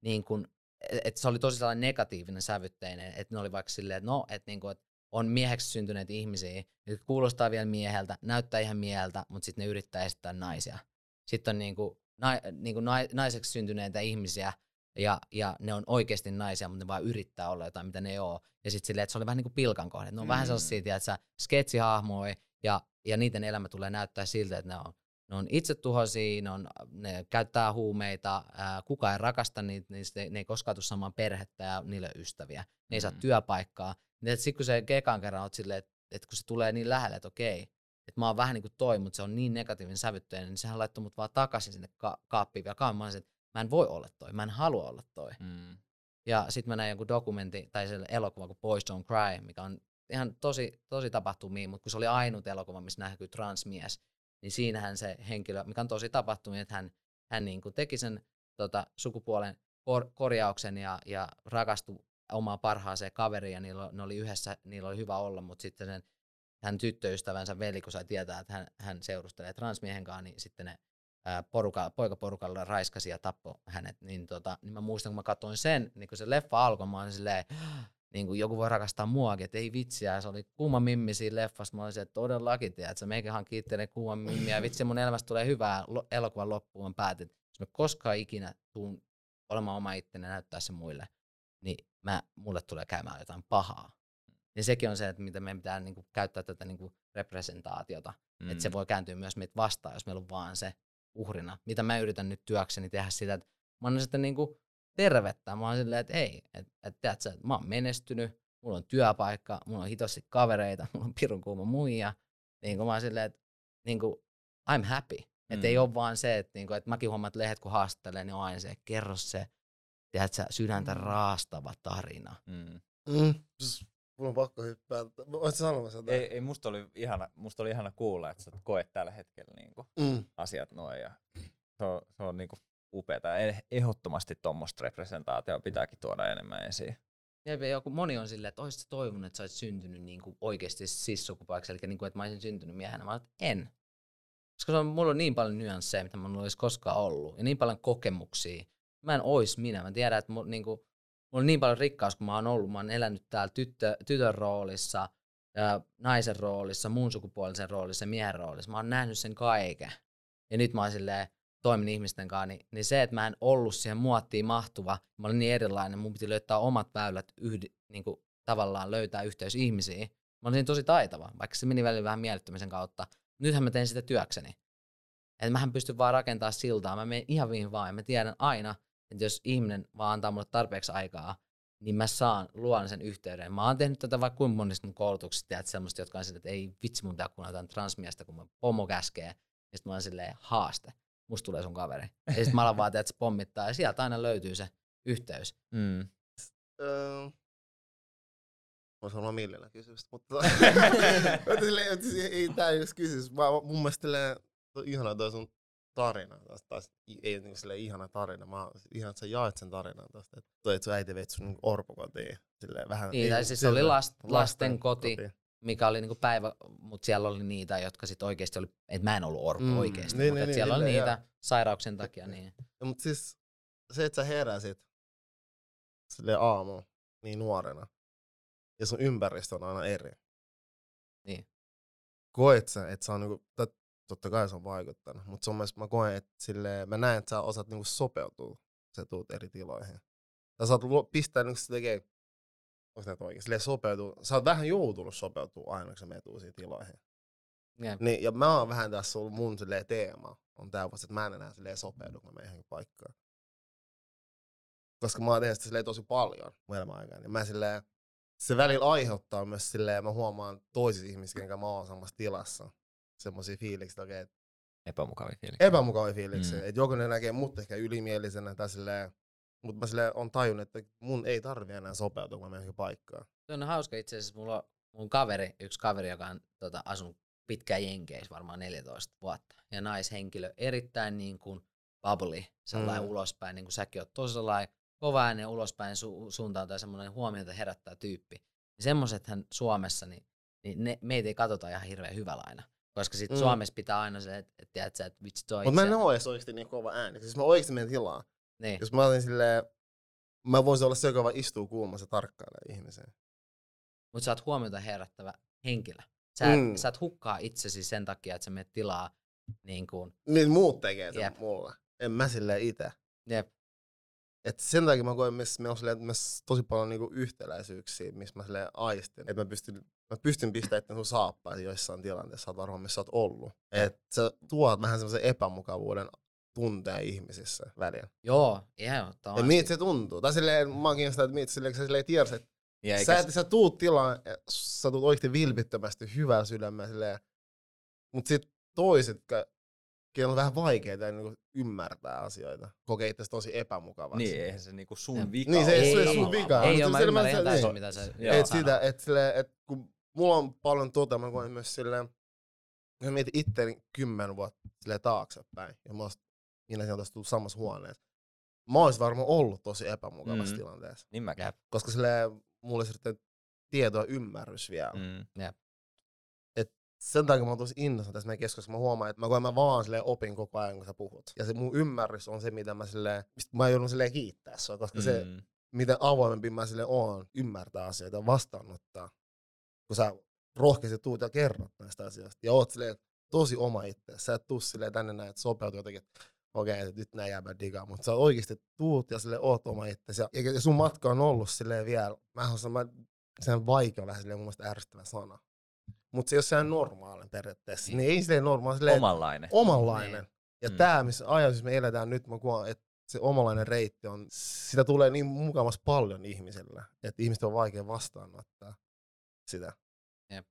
niin kun, että se oli tosi sellainen negatiivinen sävytteinen, että ne oli vaikka silleen, että no, että niinku, että on mieheksi syntyneitä ihmisiä, jotka kuulostaa vielä mieheltä, näyttää ihan mieheltä, mutta sitten ne yrittää esittää naisia. Sitten on niinku, na, niinku nai, naiseksi syntyneitä ihmisiä, ja, ja ne on oikeasti naisia, mutta ne vaan yrittää olla jotain, mitä ne ei ole. Ja sitten silleen, että se oli vähän niin kuin pilkan kohde. Ne on mm. vähän Mm. sellaisia, tiedätkö, sketsihahmoja, ja, ja niiden elämä tulee näyttää siltä, että ne on, ne on itsetuhoisia, ne, on, ne käyttää huumeita, ää, kukaan ei rakasta niitä, niistä, ei- ne ei koskaan tule samaan perhettä ja niille ystäviä. Ne ei saa Mm. työpaikkaa. Niin sitten kun se kekan kerran oot silleen, että, että kun se tulee niin lähelle, että okei, että mä oon vähän niin kuin toi, mutta se on niin negatiivinen sävytteinen, niin sehän laittoi mut vaan takaisin sinne ka- kaappiin vielä kauemmin. Mä olisin, että mä en voi olla toi, mä en halua olla toi. Mm. Ja sitten mä näin jonkun dokumentti tai se elokuva kuin Boys Don't Cry, mikä on ihan tosi, tosi tapahtumia, mutta kun se oli ainut elokuva, missä näkyy transmies, niin siinähän se henkilö, mikä on tosi tapahtumia, että hän, hän niin kuin teki sen tota, sukupuolen kor- korjauksen ja, ja rakastui omaan parhaaseen kaveriin ja niillä, ne oli yhdessä, niillä oli hyvä olla, mutta sitten sen hän tyttöystävänsä veli, kun sai tietää, että hän, hän seurustelee transmiehen kanssa, niin sitten ne poruka, poikaporukalla raiskasi ja tappoi hänet, niin, tota, niin mä muistan, kun mä katsoin sen, niin kun se leffa alkoi, mä olin silleen, niin kuin joku voi rakastaa muakin, että ei vitsiä, se oli kuuma mimmi siinä leffassa, mä olisin, että todellakin, tiedät, että meikä hankkii itselleen kuuma mimmi, ja vitsi mun elämästä tulee hyvää lo- elokuvan loppuun, mä päätin, että jos mä koskaan ikinä tuun olemaan oma itteni ja näyttää se muille, niin mä, mulle tulee käymään jotain pahaa. Ja sekin on se, että mitä meidän pitää niin kuin, käyttää tätä niin kuin, representaatiota, mm. että se voi kääntyä myös meitä vastaan, jos meillä on vaan se uhrina. Mitä mä yritän nyt työkseni tehdä sitä, että mä annan sitä niin kuin, tervettä. Mä oon silleen, että ei, että et, tiedät sä, että mä oon menestynyt, mulla on työpaikka, mulla on hitosti kavereita, (laughs) mulla on pirun kuuma muija. Niin kuin mä oon silleen, että niin kuin, I'm happy. Mm. Että ei ole vaan se, että, niin kuin, että mäkin huomaan, että lehdet kun haastattelee, niin on aina se, kerro se, tiedät sä, sydäntä Mm. raastava tarina. Mm. Mm. Pss, Mulla on pakko hyppää. Oletko sanomassa jotain? Ei, ei musta, oli ihana, musta oli ihana kuulla, että sä koet tällä hetkellä niinku Mm. asiat noin. Ja se on, se on niinku upeeta. Eh- Ehdottomasti tuommoista representaatiota pitääkin tuoda enemmän esiin. Jep, ja joku, moni on silleen, että olisit toivonut, että sä olisit syntynyt niin kuin oikeasti sissukupuoliksi, eli niin kuin, että mä olisin syntynyt miehenä. Että en. Koska se on, mulla on niin paljon nyansseja, mitä mulla olisi koskaan ollut, ja niin paljon kokemuksia. Mä en ois minä. Mä tiedän, että mulla, niin kuin, mulla on niin paljon rikkaus, kun mä oon ollut. Mä oon elänyt täällä tyttö, tytön roolissa, ja naisen roolissa, muun sukupuolisen roolissa miehen roolissa. Mä oon nähnyt sen kaiken. Ja nyt mä oon silleen, toimin ihmisten kanssa, niin, niin se, että mä en ollut siihen muottiin mahtuva, mä olin niin erilainen, mun piti löytää omat väylät yhdi, niin kuin, tavallaan löytää yhteys ihmisiin. Mä olin tosi taitava, vaikka se meni välillä vähän miellyttämisen kautta. Nythän mä teen sitä työkseni. Että mähän pystyn vaan rakentaa siltaa, mä menen ihan viin vaan, ja mä tiedän aina, että jos ihminen vaan antaa mulle tarpeeksi aikaa, niin mä saan luoda sen yhteyden. Mä oon tehnyt tätä vaikka kuinka monista mun koulutuksista, että semmoista, jotka on silleen, että ei vitsi mun pitää kuunnella transmiestä, kun mä pomo käskee. Ja sit mä oon silleen, haaste musta tulee sun kaveri. Ja sit mä alan vaan, että se pommittaa, ja sieltä aina löytyy se yhteys. Mm. Öö, Voisi olla millellä kysymystä, mutta (laughs) mutta silleen, että ei tää ei edes kysymys. Mä, mun mielestä ihana toi sun tarina. Taas, taas ei niin silleen ihana tarina. Mä ihan, että sä jaet sen tarinan tosta. Että toi, että sun äiti veit sun niinku orpokotiin. Silleen vähän. Niin, ei- tai siis se oli last, lasten lasten koti, mikä oli niinku päivä, mutta siellä oli niitä, jotka sit oikeasti oli, että mä en ollut orpo Mm, oikeasti, niin, mutta niin, et siellä niin, oli silleen, niitä sairauksien takia. Niin. Ja, mutta siis se, että sä heräsit sille aamu niin nuorena ja sun ympäristö on aina eri. Niin. Koet sä, että sä on niinku, tot- totta kai se on vaikuttanut, mutta sun mielestä mä koen, että sille, mä näen, että sä osaat niinku sopeutua, sä tuut eri tiloihin. Tai sä oot luo- pistää niinku se tekee, onko tämä oikein, silleen sopeutua. Sä oot vähän joutunut sopeutua aina, kun sä menet uusiin tiloihin. Jep. Niin, ja mä oon vähän tässä ollut mun silleen teema, on tää vasta, että mä en enää silleen sopeudu, kun mä menen johonkin paikkaan. Koska mä oon tehnyt sitä silleen tosi paljon mun elämän aikana. Ja mä silleen, se välillä aiheuttaa myös silleen, mä huomaan toisissa ihmisissä, kenkä mä oon samassa tilassa. Semmoisia fiiliksiä, okei, että Epämukavia fiiliksiä. epämukavia fiiliksiä. Mm. Että jokainen näkee mut ehkä ylimielisenä tai silleen, mutta mä silleen on tajunnut, että mun ei tarvi enää sopeutua, kun mä menen paikkaan. Se on hauska itse asiassa, mulla on mun kaveri, yksi kaveri, joka on tota, asunut pitkään Jenkeissä, varmaan 14 vuotta. Ja naishenkilö, erittäin niin kuin bubbly, sellainen Mm. ulospäin, niin kuin säkin oot tosi sellainen kova äänen ulospäin su- suuntaan tai semmoinen huomiota herättää tyyppi. Niin semmoisethän Suomessa, niin, niin ne, meitä ei katsota ihan hirveän hyvällä aina. Koska sit Mm. Suomessa pitää aina se, että et, tiedät sä, että vitsi toi Mutta mä en edes oikeesti niin kova ääni. Siis mä oikeesti menen tilaa. Niin. Jos mä olin silleen, mä voisin olla se, joka vaan istuu kuumassa tarkkailee ihmisiä. Mutta sä oot huomiota herättävä henkilö. Sä, et, Mm. sä et hukkaa itsesi sen takia, että sä menet tilaa niin kuin, Niin muut tekee sen Jep. mulle. En mä silleen ite. jep, Et sen takia mä koen, missä meillä on silleen, myös tosi paljon niinku yhtäläisyyksiä, missä mä silleen aistin. Että mä pystyn, mä pystyn pistämään itse sun saappaisiin joissain tilanteissa, sä oot varmaan, missä sä oot ollut. Et sä tuot vähän semmoisen epämukavuuden tunteen ihmisissä välillä. joo, Ja ehdottomasti. miltä se tuntuu? Tai silleen, mä oon kiinnostunut, että miltä silleen, kun sä silleen tiedät, että Ja sä, et, sä tuut tilaan, ja sä tuut oikeasti vilpittömästi hyvää sydämää silleen, mut sit toiset, keillä on vähän vaikeaa niin ymmärtää asioita, kokee itse tosi epämukavaksi. niin, eihän se niinku sun vika Niin, se ole ei- se ei tavallaan. sun vika. Ei Mutta ole, mä ymmärrän mä- ihan täysin, niin. mitä se Joo. et sitä, et sille, et kun mulla on paljon tota, mä koen myös silleen, mä mietin itteeni kymmenen vuotta silleen taaksepäin, ja mä oon minä sieltä tullut samassa huoneessa. Mä ois varmaan ollut tosi epämukavassa Mm. tilanteessa, Niin. Jep. koska silleen mulla olisi sitten tieto ja ymmärrys vielä. Mm. sen takia mä oon tosi innossa tässä meidän keskustelussa. Mä huomaan, että mä, kun mä vaan silleen opin koko ajan, kun sä puhut. Ja se mun ymmärrys on se, mitä mä silleen, mistä mä joudun silleen kiittää sua, koska mm. se, miten avoimempi mä sille oon ymmärtää asioita ja vastaanottaa. Kun sä rohkeasti tuut ja kerrot näistä asioista. Ja oot silleen tosi oma itse. Sä et tuu silleen tänne näin, että sopeutuu jotenkin, että okei, okay, nyt näin jääpä digaa, mutta sä oikeasti tuut ja sille oot oma itse. Ja, ja sun matka on ollut silleen vielä, mä osaan, mä, sen vaikea vähän silleen mun mielestä ärsyttävä sana. Mutta se ei ole sehän normaalinen periaatteessa. Niin, niin ei silleen normaali, silleen omanlainen. Omanlainen. Niin. Ja mm. tämä, missä ajatus me eletään nyt, mä kuvan, että se omanlainen reitti on, sitä tulee niin mukavasti paljon ihmisillä, että ihmiset on vaikea vastaanottaa sitä. Jep.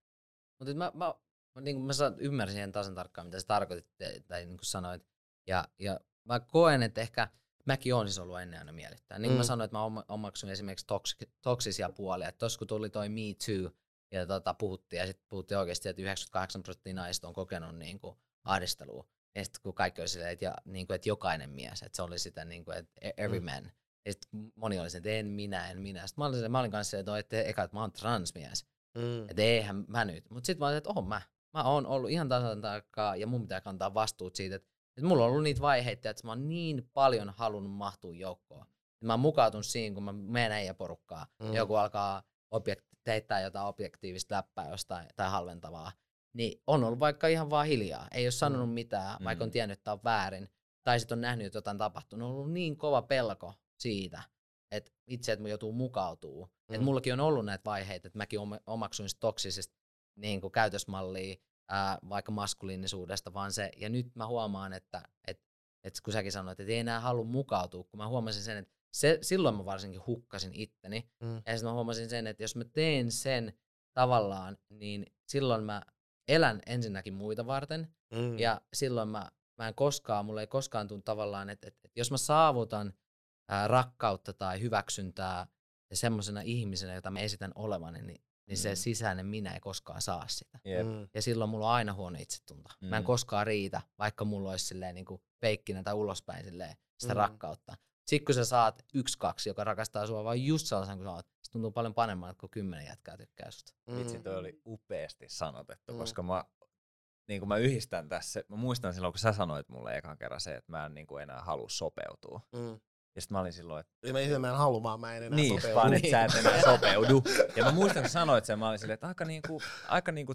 Mutta mä, mä, mä, niin mä ymmärsin ihan tasan tarkkaan, mitä sä tarkoitit, tai niin kuin sanoit. Ja, ja mä koen, että ehkä mäkin on siis ollut ennen aina miellyttää. Niin kuin mm. mä sanoin, että mä omaksun esimerkiksi toks- toksisia puolia. Että tos kun tuli toi Me Too, ja tota, puhuttiin, ja sitten puhuttiin oikeasti, että 98 prosenttia naisista on kokenut niin kuin, ahdistelua. Ja sitten kun kaikki oli silleen, että, ja, niin kuin, että jokainen mies, että se oli sitä, niin kuin, että e-, every mm. man. Ja sitten moni oli että en minä, en minä. Sitten mä olin, mä olin kanssa että, että eka, että mä oon transmies. Mm. Että eihän mä nyt. Mutta sitten mä olin, että oon mä. Mä oon ollut ihan tasan tarkkaa ja mun pitää kantaa vastuut siitä, että, että mulla on ollut niitä vaiheita, että mä oon niin paljon halunnut mahtua joukkoon. Mä mukautun siinä, kun mä menen ja porukkaa. Mm. Joku alkaa objekt, heittää jotain objektiivista läppää jostain tai halventavaa niin on ollut vaikka ihan vaan hiljaa. Ei ole sanonut mm. mitään, mm. vaikka on tiennyt, että on väärin. Tai sitten on nähnyt, että jotain tapahtunut. On ollut niin kova pelko siitä, että itse, että joutuu mukautuu. Mm. Että mullakin on ollut näitä vaiheita, että mäkin omaksuin toksisesta niin kuin käytösmallia, ää, vaikka maskuliinisuudesta, vaan se, ja nyt mä huomaan, että, että, että kun säkin sanoit, että ei enää halua mukautua, kun mä huomasin sen, että se, silloin mä varsinkin hukkasin itteni, mm. ja sitten mä huomasin sen, että jos mä teen sen tavallaan, niin silloin mä elän ensinnäkin muita varten, mm. ja silloin mä, mä en koskaan, mulle ei koskaan tunnu tavallaan, että, että, että jos mä saavutan ää, rakkautta tai hyväksyntää semmoisena ihmisenä, jota mä esitän olevani, niin, niin mm. se sisäinen minä ei koskaan saa sitä. Yep. Mm. Ja silloin mulla on aina huono itsetunto. Mm. Mä en mm. koskaan riitä, vaikka mulla olisi silleen niin kuin peikkinä tai ulospäin silleen sitä mm. rakkautta. Sitten kun sä saat yksi, kaksi, joka rakastaa sua vain just sellaisen kuin sä oot, se tuntuu paljon paremmalta, kun kymmenen jätkää tykkää susta. Mm. Vitsi, toi oli upeasti sanotettu, mm. koska mä, niin kuin mä yhdistän tässä, mä muistan silloin, kun sä sanoit mulle ekan kerran se, että mä en niin kuin enää halua sopeutua. Mm. Ja sitten mä olin silloin, että... Mä, itse mä en halua, vaan mä en enää niin, sopeudu. vaan että sä et enää sopeudu. Ja mä muistan, kun sanoit sen, mä olin silleen, että aika, niinku, aika niinku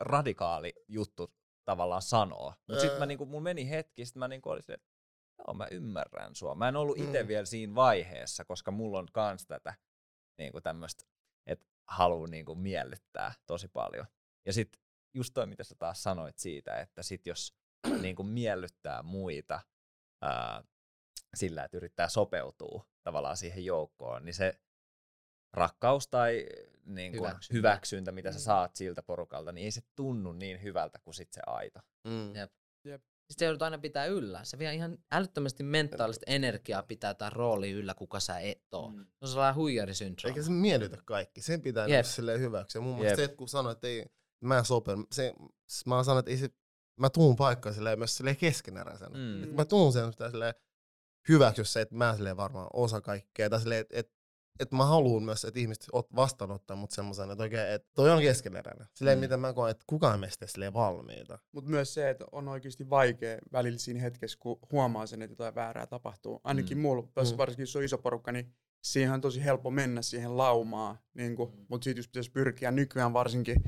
radikaali juttu tavallaan sanoa. Mutta sitten mä niinku, mun meni hetki, sitten mä niinku olin silleen, että joo mä ymmärrän sua. Mä en ollut itse mm. vielä siinä vaiheessa, koska mulla on kans tätä niin kuin tämmöistä, että haluaa niin kuin miellyttää tosi paljon. Ja sitten just toi, mitä sä taas sanoit siitä, että sit jos niin kuin miellyttää muita ää, sillä, että yrittää sopeutua tavallaan siihen joukkoon, niin se rakkaus tai niin kuin hyväksyntä. hyväksyntä, mitä sä mm. saat siltä porukalta, niin ei se tunnu niin hyvältä kuin sit se aito. Mm. Jep. Jep. Sitten joudut aina pitää yllä. Se vie ihan älyttömästi mentaalista energiaa pitää tämä rooli yllä, kuka sä et oo. Mm. Se on sellainen huijarisyndrooma. Eikä se miellytä kaikki. Sen pitää yep. silleen hyväksi. Ja mun mielestä se, kun sanoit, että ei, mä en sopen, se, mä sanon, että ei se, mä tuun paikkaan silleen myös silleen keskeneräisenä. Mm. Mä tuun sen silleen hyväksy se, että mä silleen varmaan osa kaikkea. Tai silleen, että et, että mä haluan myös, että ihmiset vastaanottaa mut semmoisen, että oikein, että toi on keskeneräinen. Silleen, mm. mitä mä koen, että kukaan meistä silleen valmiita. Mutta myös se, että on oikeasti vaikea välillä siinä hetkessä, kun huomaa sen, että jotain väärää tapahtuu. Ainakin mm. mulla, mm. varsinkin jos on iso porukka, niin siihen on tosi helppo mennä siihen laumaan. Niin mm. Mutta siitä just pitäisi pyrkiä nykyään varsinkin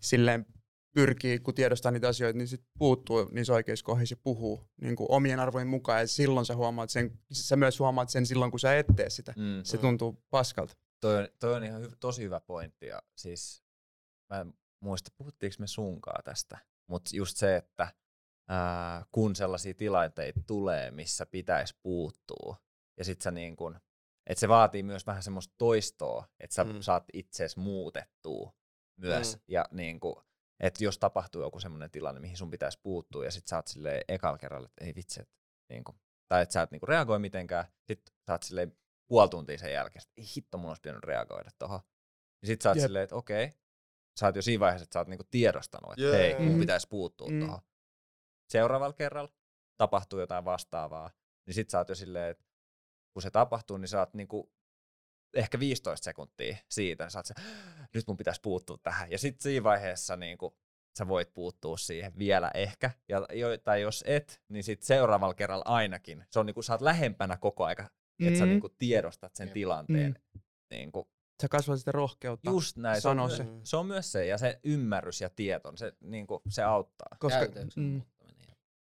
silleen pyrkii, kun tiedostaa niitä asioita, niin sit puuttuu niissä oikeissa kohdissa ja puhuu niin kuin omien arvojen mukaan. Ja silloin sä huomaat sen, sä myös huomaat sen silloin, kun sä et tee sitä. Mm. Se tuntuu paskalta. Toi on, toi on ihan hy- tosi hyvä pointti. Ja siis mä en muista, puhuttiinko me sunkaa tästä, mutta just se, että ää, kun sellaisia tilanteita tulee, missä pitäisi puuttua, ja sit sä niin kun, että se vaatii myös vähän semmoista toistoa, että sä mm. saat itseesi muutettua myös. Mm. Ja niin kuin, että jos tapahtuu joku semmoinen tilanne, mihin sun pitäisi puuttua, ja sit sä oot silleen ekalla kerralla, että ei vitsi, että niinku, tai että sä et niinku reagoi mitenkään, sit sä oot silleen puoli tuntia sen jälkeen, että ei hitto, mun olisi pitänyt reagoida tohon. Ja sit sä oot yep. silleen, että okei, sä oot jo siinä vaiheessa, että sä oot niinku tiedostanut, että yeah. hei, mun mm. pitäisi puuttua mm. tohon. Seuraavalla kerralla tapahtuu jotain vastaavaa, niin sit sä oot jo silleen, että kun se tapahtuu, niin sä oot niinku ehkä 15 sekuntia siitä, niin sä oot se, nyt mun pitäisi puuttua tähän. Ja sitten siinä vaiheessa niin kuin, sä voit puuttua siihen vielä ehkä, ja, tai jos et, niin sit seuraavalla kerralla ainakin. Se on niinku, sä oot lähempänä koko aika, mm. että sä Mm. niinku tiedostat sen Jep. tilanteen. Mm. Niinku, Sä kasvat sitä rohkeutta. just näin, se on, Sano se. se on myös se, ja se ymmärrys ja tieto, se, niinku, se auttaa. Koska, Käytöksen mm,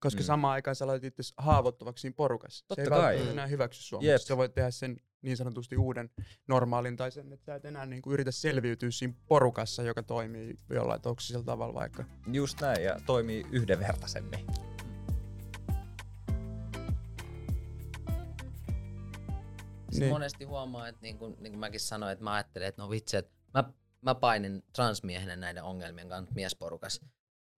koska Mm. samaan aikaan sä laitat itse haavoittuvaksi siinä porukassa. Totta se ei kai. enää hyväksy Jep. mutta sä voit tehdä sen niin sanotusti uuden normaalin tai sen, että sä et enää niinku yritä selviytyä siinä porukassa, joka toimii jollain toksisella tavalla vaikka. Just näin, ja toimii yhdenvertaisemmin. Siis Niin. monesti huomaa, että niin kuin, niin kuin mäkin sanoin, että mä ajattelen, että no vitsi, että mä, mä painin transmiehenä näiden ongelmien kanssa miesporukas.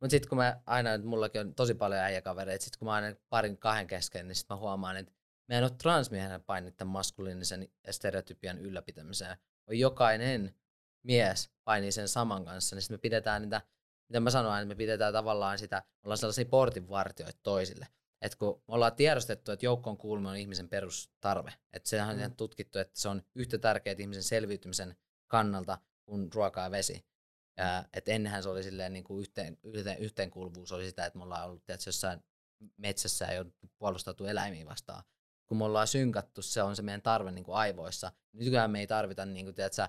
Mutta sitten kun mä aina, että mullakin on tosi paljon äijäkavereita, sitten kun mä aina parin kahden kesken, niin sitten mä huomaan, että mä en ole transmiehenä painit tämän maskuliinisen stereotypian ylläpitämiseen. On jokainen mies painii sen saman kanssa, niin sitten me pidetään niitä, mitä mä sanoin, että me pidetään tavallaan sitä, me ollaan sellaisia portinvartioita toisille. Et kun me ollaan tiedostettu, että joukkoon kuuluminen on ihmisen perustarve, että sehän on Mm. ihan tutkittu, että se on yhtä tärkeää ihmisen selviytymisen kannalta kuin ruoka ja vesi. Ja, et ennenhän se oli silleen niin kuin yhteen, yhteen, yhteenkuuluvuus oli sitä, että me ollaan ollut tietysti jossain metsässä ja jouduttu puolustautua eläimiä vastaan. Kun me ollaan synkattu, se on se meidän tarve niin kuin aivoissa. Nykyään me ei tarvita niin kuin, tiedätkö,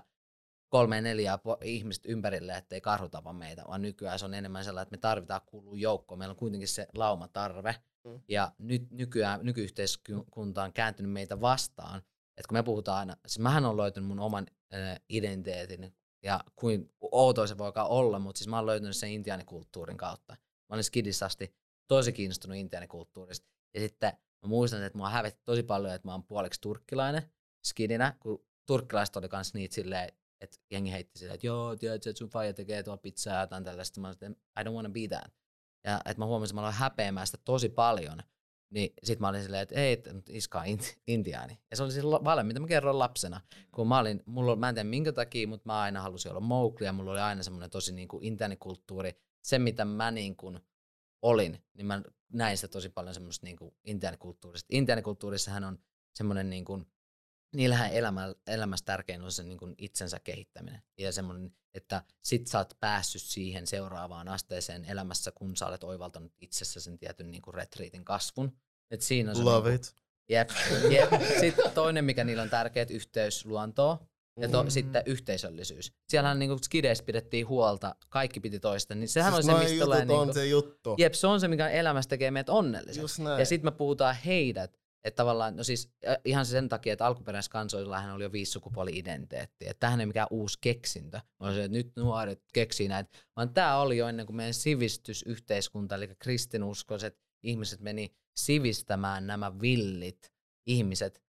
kolme neljää ihmistä ympärille, ettei karhu tapa meitä, vaan nykyään se on enemmän sellainen, että me tarvitaan kuuluu joukkoon. Meillä on kuitenkin se laumatarve. Mm. Ja nyt nykyään, nykyyhteiskunta on kääntynyt meitä vastaan. Että kun me puhutaan aina, siis mähän on löytänyt mun oman äh, identiteetin ja kuin outoa se voikaan olla, mutta siis mä oon löytänyt sen intiaanikulttuurin kautta. Mä olin skidissa asti tosi kiinnostunut intiaanikulttuurista. Ja sitten mä muistan, että mua hävetti tosi paljon, että mä oon puoliksi turkkilainen skidinä, kun turkkilaiset oli kans niitä silleen, että jengi heitti silleen, että joo, tiedätkö, että sun faija tekee tuolla pizzaa jotain tällaista. Mä että I don't wanna be that. Ja että mä huomasin, että mä aloin häpeämään sitä tosi paljon. Niin sit mä olin silleen, että ei, iska on int- intiaani. Ja se oli siis vale, mitä mä kerroin lapsena. Kun mä olin, mulla, oli- mä en tiedä minkä takia, mutta mä aina halusin olla Mowgli ja mulla oli aina semmoinen tosi niin kuin intiaanikulttuuri. Se, mitä mä niin kuin olin, niin mä näin sitä tosi paljon semmoista niin kuin intiaanikulttuurista. Intiaanikulttuurissahan on semmoinen niin kuin, niillähän elämä, elämässä tärkein on se niin kuin itsensä kehittäminen. Ja semmoinen, että sit sä oot päässyt siihen seuraavaan asteeseen elämässä, kun sä olet oivaltanut itsessä sen tietyn niin kuin retriitin kasvun. Et siinä on se Love niin kuin, it. Jep, jep. Sitten toinen, mikä niillä on tärkeä, yhteys luontoon. Ja to, Mm. sitten yhteisöllisyys. Siellähän niinku skideissä pidettiin huolta, kaikki piti toista, niin sehän siis on se, mistä tulee on niinku, se juttu. Jep, se on se, mikä elämässä tekee meidät onnelliseksi. Ja sitten me puhutaan heidät, että tavallaan, no siis ihan sen takia, että alkuperäiskansoillahan oli jo viisi sukupuoli-identiteettiä. Että tämähän ei mikään uusi keksintö. On se, että nyt nuoret keksii näitä. Vaan tämä oli jo ennen kuin meidän sivistysyhteiskunta, eli kristinuskoiset ihmiset meni sivistämään nämä villit ihmiset.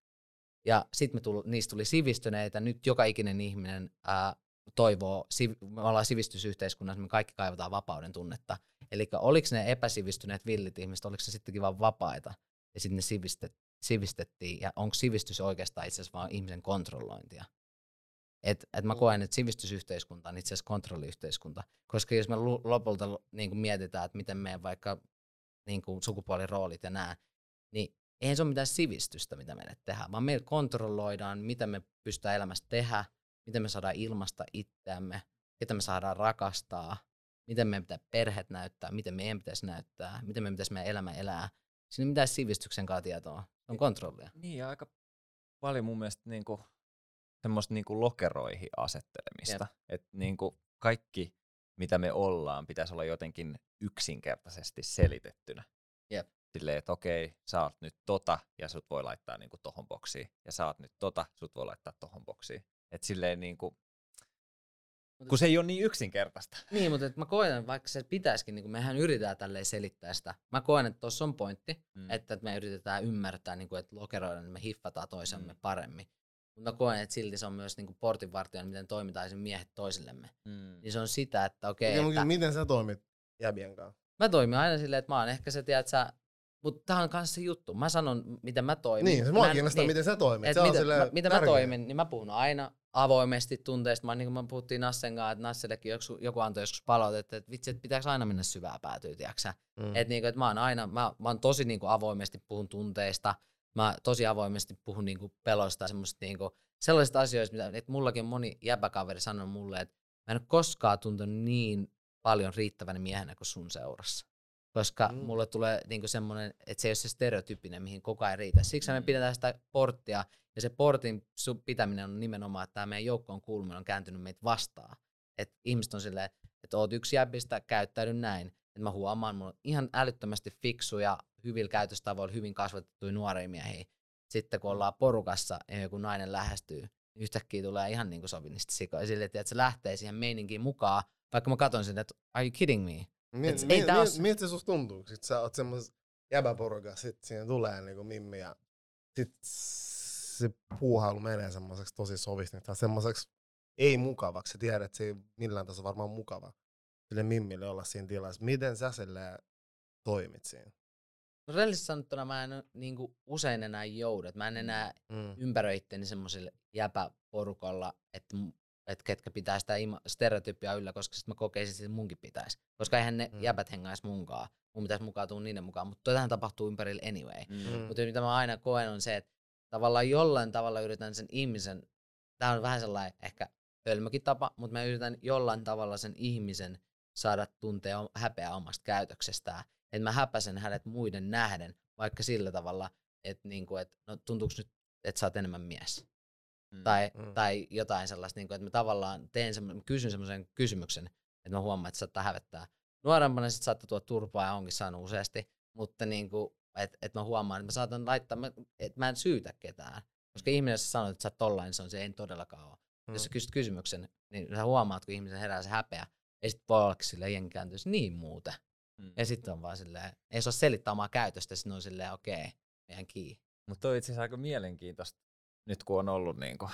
Ja sitten tuli, niistä tuli sivistyneitä. Nyt joka ikinen ihminen ää, toivoo, siv- me ollaan sivistysyhteiskunnassa, me kaikki kaivataan vapauden tunnetta. Eli oliko ne epäsivistyneet villit ihmiset, oliko se sittenkin vaan vapaita? Ja sitten ne sivistet, sivistettiin. Ja onko sivistys oikeastaan itse asiassa vaan ihmisen kontrollointia? Et, et mä koen, että sivistysyhteiskunta on itse asiassa kontrolliyhteiskunta. Koska jos me lopulta niin kuin mietitään, että miten meidän vaikka niin kuin sukupuoliroolit ja nämä, niin eihän se ole mitään sivistystä, mitä meille tehdään, vaan meillä kontrolloidaan, mitä me pystytään elämässä tehdä, miten me saadaan ilmasta itseämme, ketä me saadaan rakastaa, miten meidän pitää perheet näyttää, miten meidän pitäisi näyttää, miten meidän pitäisi meidän elämä elää. Siinä ei mitään sivistyksen kanssa tietoa, on kontrollia. Niin, ja aika paljon mun mielestä niinku, semmoista niinku lokeroihin asettelemista. Että niinku kaikki, mitä me ollaan, pitäisi olla jotenkin yksinkertaisesti selitettynä. Jep. Silleen, että okei, sä oot nyt tota, ja sut voi laittaa niinku tohon boksiin. Ja sä oot nyt tota, sut voi laittaa tohon boksiin. että silleen niinku, kun se ei ole niin yksinkertaista. Niin, mutta et mä koen, vaikka se pitäisikin, niin kun mehän yritetään tälleen selittää sitä. Mä koen, että tuossa on pointti, Mm. että, että me yritetään ymmärtää, niin kuin, että lokeroida, niin me hiffataan toisemme Mm. mm. paremmin. Mutta mä koen, että silti se on myös niin portinvartijana, miten toimitaan miehet toisillemme. Mm. Niin se on sitä, että okei, okay, mutta että miten sä toimit jäbien kanssa? mä toimin aina silleen, että mä oon ehkä se, tiedät sä, mutta tää on kanssa se juttu. Mä sanon, miten mä toimin. Niin, se Mä mua kiinnostaa, miten sä toimit. Et Se on mitä, silleen mä, mitä mä toimin, niin mä puhun aina avoimesti tunteista. Mä, niin kuin me puhuttiin Nassen kanssa, että Nassellekin joku, joku antoi joskus palautetta, että vitsi, että pitääkö aina mennä syvää päätyä, tiedätkö Mm. että niinku, et mä oon aina, mä, mä oon tosi niinku avoimesti puhun tunteista, mä tosi avoimesti puhun niinku pelosta ja semmoista niinku, sellaisista asioista, mitä, että mullakin moni jäbäkaveri sanoi mulle, että mä en ole koskaan tuntenut niin paljon riittävän miehenä kuin sun seurassa. Koska Mm. mulle tulee niinku semmoinen, että se ei ole se stereotyyppinen, mihin koko ajan riitä. Siksi me Mm. pidetään sitä porttia, ja se portin pitäminen on nimenomaan, että tämä meidän joukkoon kuuluminen on kääntynyt meitä vastaan. Että ihmiset on silleen, että oot yksi jäbistä, käyttäydy näin. Että mä huomaan, mulla on ihan älyttömästi fiksuja, hyvillä käytöstavoilla, hyvin kasvatettuja nuoria miehiä. Sitten kun ollaan porukassa ja joku nainen lähestyy, niin yhtäkkiä tulee ihan niin kuin sovinisti sikoja. Silleen, että se lähtee siihen meininkiin mukaan, vaikka mä katson sitä, että are you kidding me? Mi- Et mi- ei mi- oo s- Miltä se susta tuntuu, sit sä oot semmos jäbäporukas, sit siinä tulee niinku mimmi ja sit se puuhailu menee semmoiseksi tosi sovisti, tai semmoiseksi ei mukavaksi. Sä tiedät, että se ei millään tasolla varmaan mukava sille mimmille olla siinä tilassa. Miten sä silleen toimit siinä? No rehellisesti sanottuna mä en niin usein enää joudu. Mä en enää Mm. ympäröi itteni semmoiselle jäpäporukalla, että, että ketkä pitää sitä ima- stereotypia yllä, koska sitten mä kokeisin, että munkin pitäisi. Koska eihän ne Mm. mm. jäbät hengais munkaan. Mun pitäisi mukautua niiden mukaan, mutta tähän tapahtuu ympärillä anyway. Mm. Mm. Mutta mitä mä aina koen on se, että tavallaan jollain tavalla yritän sen ihmisen, tämä on vähän sellainen ehkä hölmökin tapa, mutta mä yritän jollain tavalla sen ihmisen saada tuntea häpeää omasta käytöksestään. Että mä häpäsen hänet muiden nähden, vaikka sillä tavalla, että niinku, et, no, tuntuuko nyt, että sä oot enemmän mies. Mm. Tai, Mm. tai jotain sellaista, niinku, että mä tavallaan teen semmo, kysyn semmoisen kysymyksen, että mä huomaan, että saattaa hävettää. Nuorempana sit saattaa tuoda turpaa ja onkin saanut useasti, mutta niinku, että et mä huomaan, että mä saatan laittaa, että mä en syytä ketään. Koska ihminen, jos sä sanot, että sä oot tollain, niin se on se ei todellakaan ole. Mm. Jos sä kysyt kysymyksen, niin sä huomaat, kun ihmisen herää se häpeä. Ja sit voi olla silleen, jengi kääntyisi niin muuten. Mm. Ja sitten on vaan silleen, ei se ole selittää omaa käytöstä, sitten on silleen, okei, okay, meidän kiinni. Mutta toi itse asiassa aika mielenkiintoista, nyt kun on ollut niinku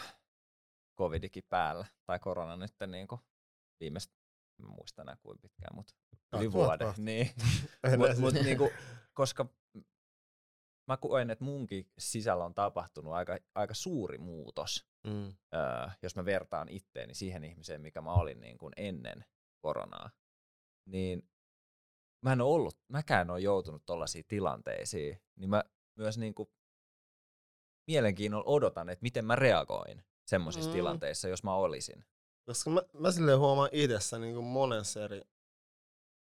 covidikin päällä, tai korona nyt niinku viimeistä, en muista enää kuinka pitkään, mutta yli vuoden. Niin. (laughs) Mut, mut niinku, koska mä koen, että munkin sisällä on tapahtunut aika, aika suuri muutos, Mm. öö, jos mä vertaan itteeni siihen ihmiseen, mikä mä olin niin kuin ennen koronaa. Niin mä en ole ollut, mäkään ole joutunut tollaisiin tilanteisiin, niin mä myös niin kuin mielenkiinnolla odotan, että miten mä reagoin semmoisissa Mm. tilanteissa, jos mä olisin. Koska mä, mä silleen huomaan itsessä niin kuin monessa eri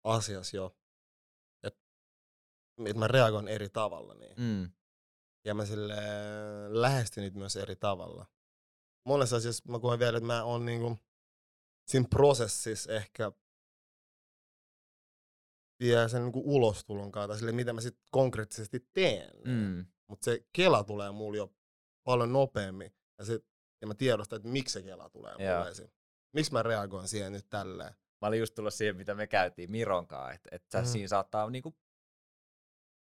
asiassa jo, et mä reagoin eri tavalla. Niin. Mm. Ja mä silleen lähestyn niitä myös eri tavalla. Monessa asiassa mä koen vielä, että mä oon niinku siinä prosessissa ehkä vielä sen niinku ulostulon kautta, sille mitä mä sitten konkreettisesti teen. Mm. Mutta se kela tulee mulle jo paljon nopeammin. Ja, sit, ja mä tiedostan, että miksi se kela tulee Joo. mulle esiin. Miksi mä reagoin siihen nyt tälleen. Mä olin just tullut siihen, mitä me käytiin Mironkaan, että et Mm. mm. siinä saattaa niinku,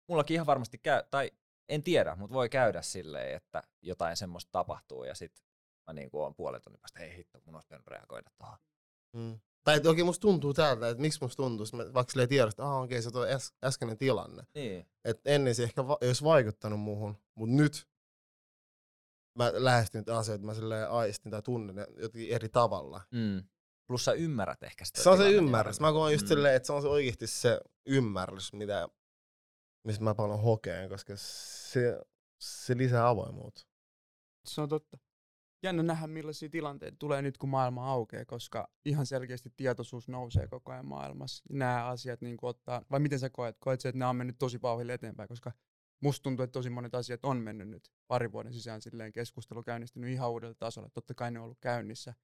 mullakin ihan varmasti käy, tai en tiedä, mutta voi käydä silleen, että jotain semmoista tapahtuu ja sit mä niinku oon puolen tunnin päästä, ei hitto, mun olisi pitänyt reagoida tuohon. Mm. Tai että okei, musta tuntuu täältä, että miksi musta tuntuu, mä vaikka silleen tiedostan, että ah, okei, se on äs- äskeinen tilanne. Niin. että ennen se ehkä va- ei olisi vaikuttanut muuhun, mutta nyt mä lähestyn niitä asioita, mä silleen aistin tai tunnen ne jotenkin eri tavalla. Mm. Plus sä ymmärrät ehkä sitä Se on se ymmärrys. Mä koen just Mm. silleen, että se on se oikeasti se ymmärrys, mitä, mistä mä paljon hokeen, koska se, se lisää avoimuutta. Se on totta. Jännä nähdä, millaisia tilanteita tulee nyt, kun maailma aukeaa, koska ihan selkeästi tietoisuus nousee koko ajan maailmassa. Nämä asiat niin ottaa, vai miten sä koet? Koet että nämä on mennyt tosi vauhdilla eteenpäin, koska musta tuntuu, että tosi monet asiat on mennyt nyt pari vuoden sisään silleen keskustelu käynnistynyt ihan uudelle tasolle. Totta kai ne on ollut käynnissä,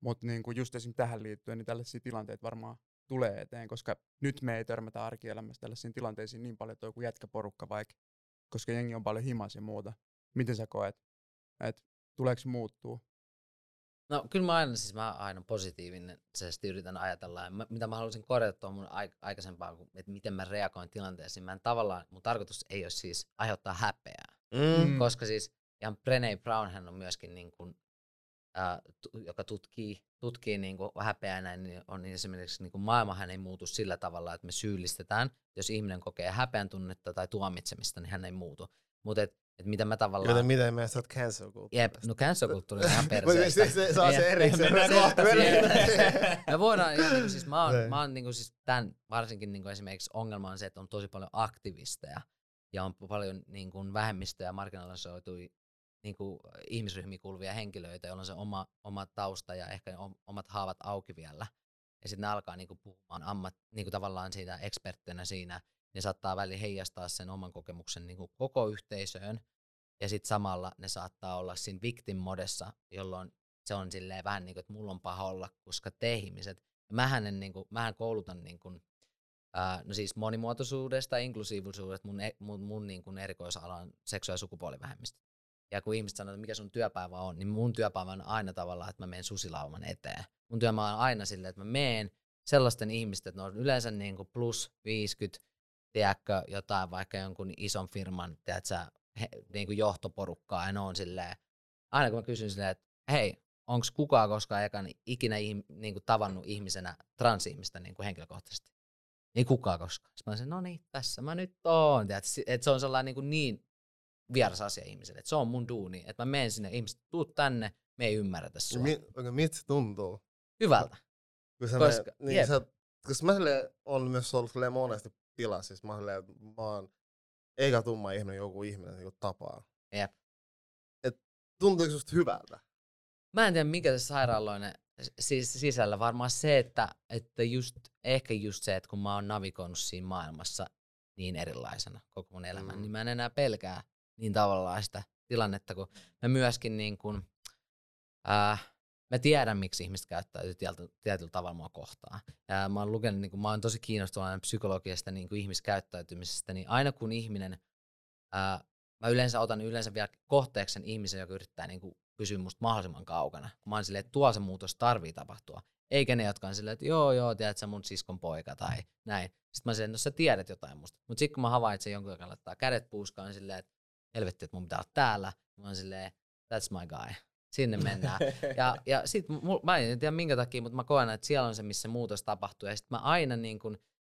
mutta niin kuin just esim. tähän liittyen, niin tällaisia tilanteita varmaan tulee eteen, koska nyt me ei törmätä arkielämässä tällaisiin tilanteisiin niin paljon, että joku jätkäporukka vaikka, koska jengi on paljon himas ja muuta. Miten sä koet? Et tuleeko muuttuu? No kyllä mä aina, siis mä aina positiivinen, se yritän ajatella. Ja mä, mitä mä haluaisin korjata tuon mun aik- aikaisempaa, kun- että miten mä reagoin tilanteeseen. Mä en tavallaan, mun tarkoitus ei ole siis aiheuttaa häpeää. Mm. Mm. Koska siis ihan Brené Brown hän on myöskin niin kuin, ää, joka tutkii, tutkii niin kuin häpeää näin, niin on niin esimerkiksi niin kuin maailmahan ei muutu sillä tavalla, että me syyllistetään. Jos ihminen kokee häpeän tunnetta tai tuomitsemista, niin hän ei muutu. Mutta et, et mitä mä tavallaan... Joten miten me sä oot cancel? Jep, no cancel-kulttuuri on ihan (laughs) Mutta perseestä. se, se, se, on se erikseen. mennään kohta (laughs) Me voidaan, ihan niinku, siis mä oon, Niin. mä oon niinku, siis tämän, varsinkin niinku esimerkiksi ongelma on se, että on tosi paljon aktivisteja ja on paljon niinku, vähemmistöjä, marginalisoituja niinku, ihmisryhmiä kuuluvia henkilöitä, joilla on se oma, oma tausta ja ehkä om- omat haavat auki vielä. ja sitten ne alkaa niinku puhumaan ammat, niinku tavallaan siitä eksperttinä siinä, ne saattaa väliin heijastaa sen oman kokemuksen niinku koko yhteisöön, ja sitten samalla ne saattaa olla siinä victim modessa, jolloin se on silleen vähän niin kuin, että mulla on paha olla, koska te ihmiset. Ja mähän, en, niin kuin, mähän koulutan niin kuin, ää, no siis monimuotoisuudesta, inklusiivisuudesta, mun, e, mun, mun niin kuin erikoisala on seksuaali- ja sukupuolivähemmistö. Ja kun ihmiset sanoo, että mikä sun työpäivä on, niin mun työpäivä on aina tavallaan, että mä menen susilauman eteen. Mun työpäivä on aina silleen, että mä menen sellaisten ihmisten, että ne on yleensä niin kuin plus 50, tiedätkö, jotain vaikka jonkun ison firman, tiedätkö, he, niin kuin johtoporukkaa, ja ne on silleen, aina kun mä kysyn silleen, että hei, onko kukaan koskaan ekan ikinä niin kuin tavannut ihmisenä transihmistä niin kuin henkilökohtaisesti? Ei kukaan koskaan. Sitten mä sanoin, no niin, tässä mä nyt oon. Että se on sellainen niin, kuin niin vieras asia ihmiselle. Että se on mun duuni. Että mä menen sinne, ihmiset, tuu tänne, me ei ymmärretä sua. Mi, okay, miltä se tuntuu? Hyvältä. Sä Koska- me, niin sä, koska mä silleen, on myös ollut monesti tilassa, siis mä silleen, mä oon eikä tumma ihminen, joku ihminen joku tapaa. Jep. Et tuntuuko susta hyvältä? Mä en tiedä, mikä se sairaaloinen siis sisällä. Varmaan se, että, että just, ehkä just se, että kun mä oon navigoinut siinä maailmassa niin erilaisena koko mun elämän, mm. niin mä en enää pelkää niin tavallaan sitä tilannetta, kun mä myöskin niin kuin, äh, mä tiedän, miksi ihmiset käyttäytyy tietyllä, tavalla mua kohtaan. Ja mä oon lukenut, niin kuin, mä oon tosi kiinnostunut psykologiasta niin kuin ihmiskäyttäytymisestä, niin aina kun ihminen, ää, mä yleensä otan yleensä vielä kohteeksi sen ihmisen, joka yrittää niin kuin pysyä musta mahdollisimman kaukana. Mä oon silleen, että tuo se muutos tarvii tapahtua. Eikä ne, jotka on silleen, että joo, joo, tiedät sä mun siskon poika tai näin. Sitten mä silleen, no sä tiedät jotain musta. Mutta sitten kun mä havaitsen jonkun, joka laittaa kädet puuskaan, silleen, että helvetti, että mun pitää olla täällä. Mä oon silleen, that's my guy. Sinne mennään. Ja, (laughs) ja sit mul, mä en tiedä minkä takia, mutta mä koen, että siellä on se, missä muutos tapahtuu. Ja sit mä aina niin kun,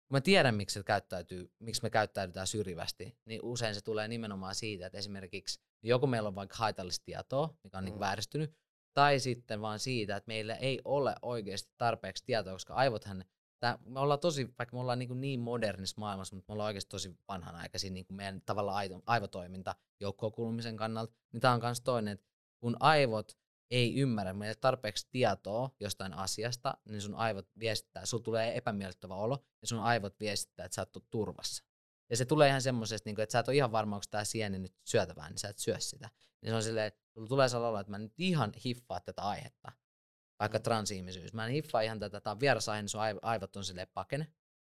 kun mä tiedän, miksi, se käyttäytyy, miksi me käyttäydytään syrjivästi, niin usein se tulee nimenomaan siitä, että esimerkiksi joku meillä on vaikka haitallista tietoa, mikä on niin Mm. vääristynyt, tai sitten vaan siitä, että meillä ei ole oikeasti tarpeeksi tietoa, koska aivothan, tää, me ollaan tosi, vaikka me ollaan niin, niin modernissa maailmassa, mutta me ollaan oikeasti tosi vanhanaikaisia niin kuin meidän tavallaan aivotoiminta joukkoon kuulumisen kannalta, niin tämä on myös toinen, että kun aivot ei ymmärrä meille tarpeeksi tietoa jostain asiasta, niin sun aivot viestittää, sulla tulee epämiellyttävä olo, ja sun aivot viestittää, että sä ole turvassa. Ja se tulee ihan semmoisesta, niin että sä et ole ihan varma, onko tämä sieni nyt syötävää, niin sä et syö sitä. Niin se on silleen, että sulla tulee sellainen olo, että mä nyt ihan hiffaa tätä aihetta. Vaikka transihmisyys. Mä en hiffaa ihan tätä, tämä on vieras aihe, niin sun aiv- aivot on silleen pakene.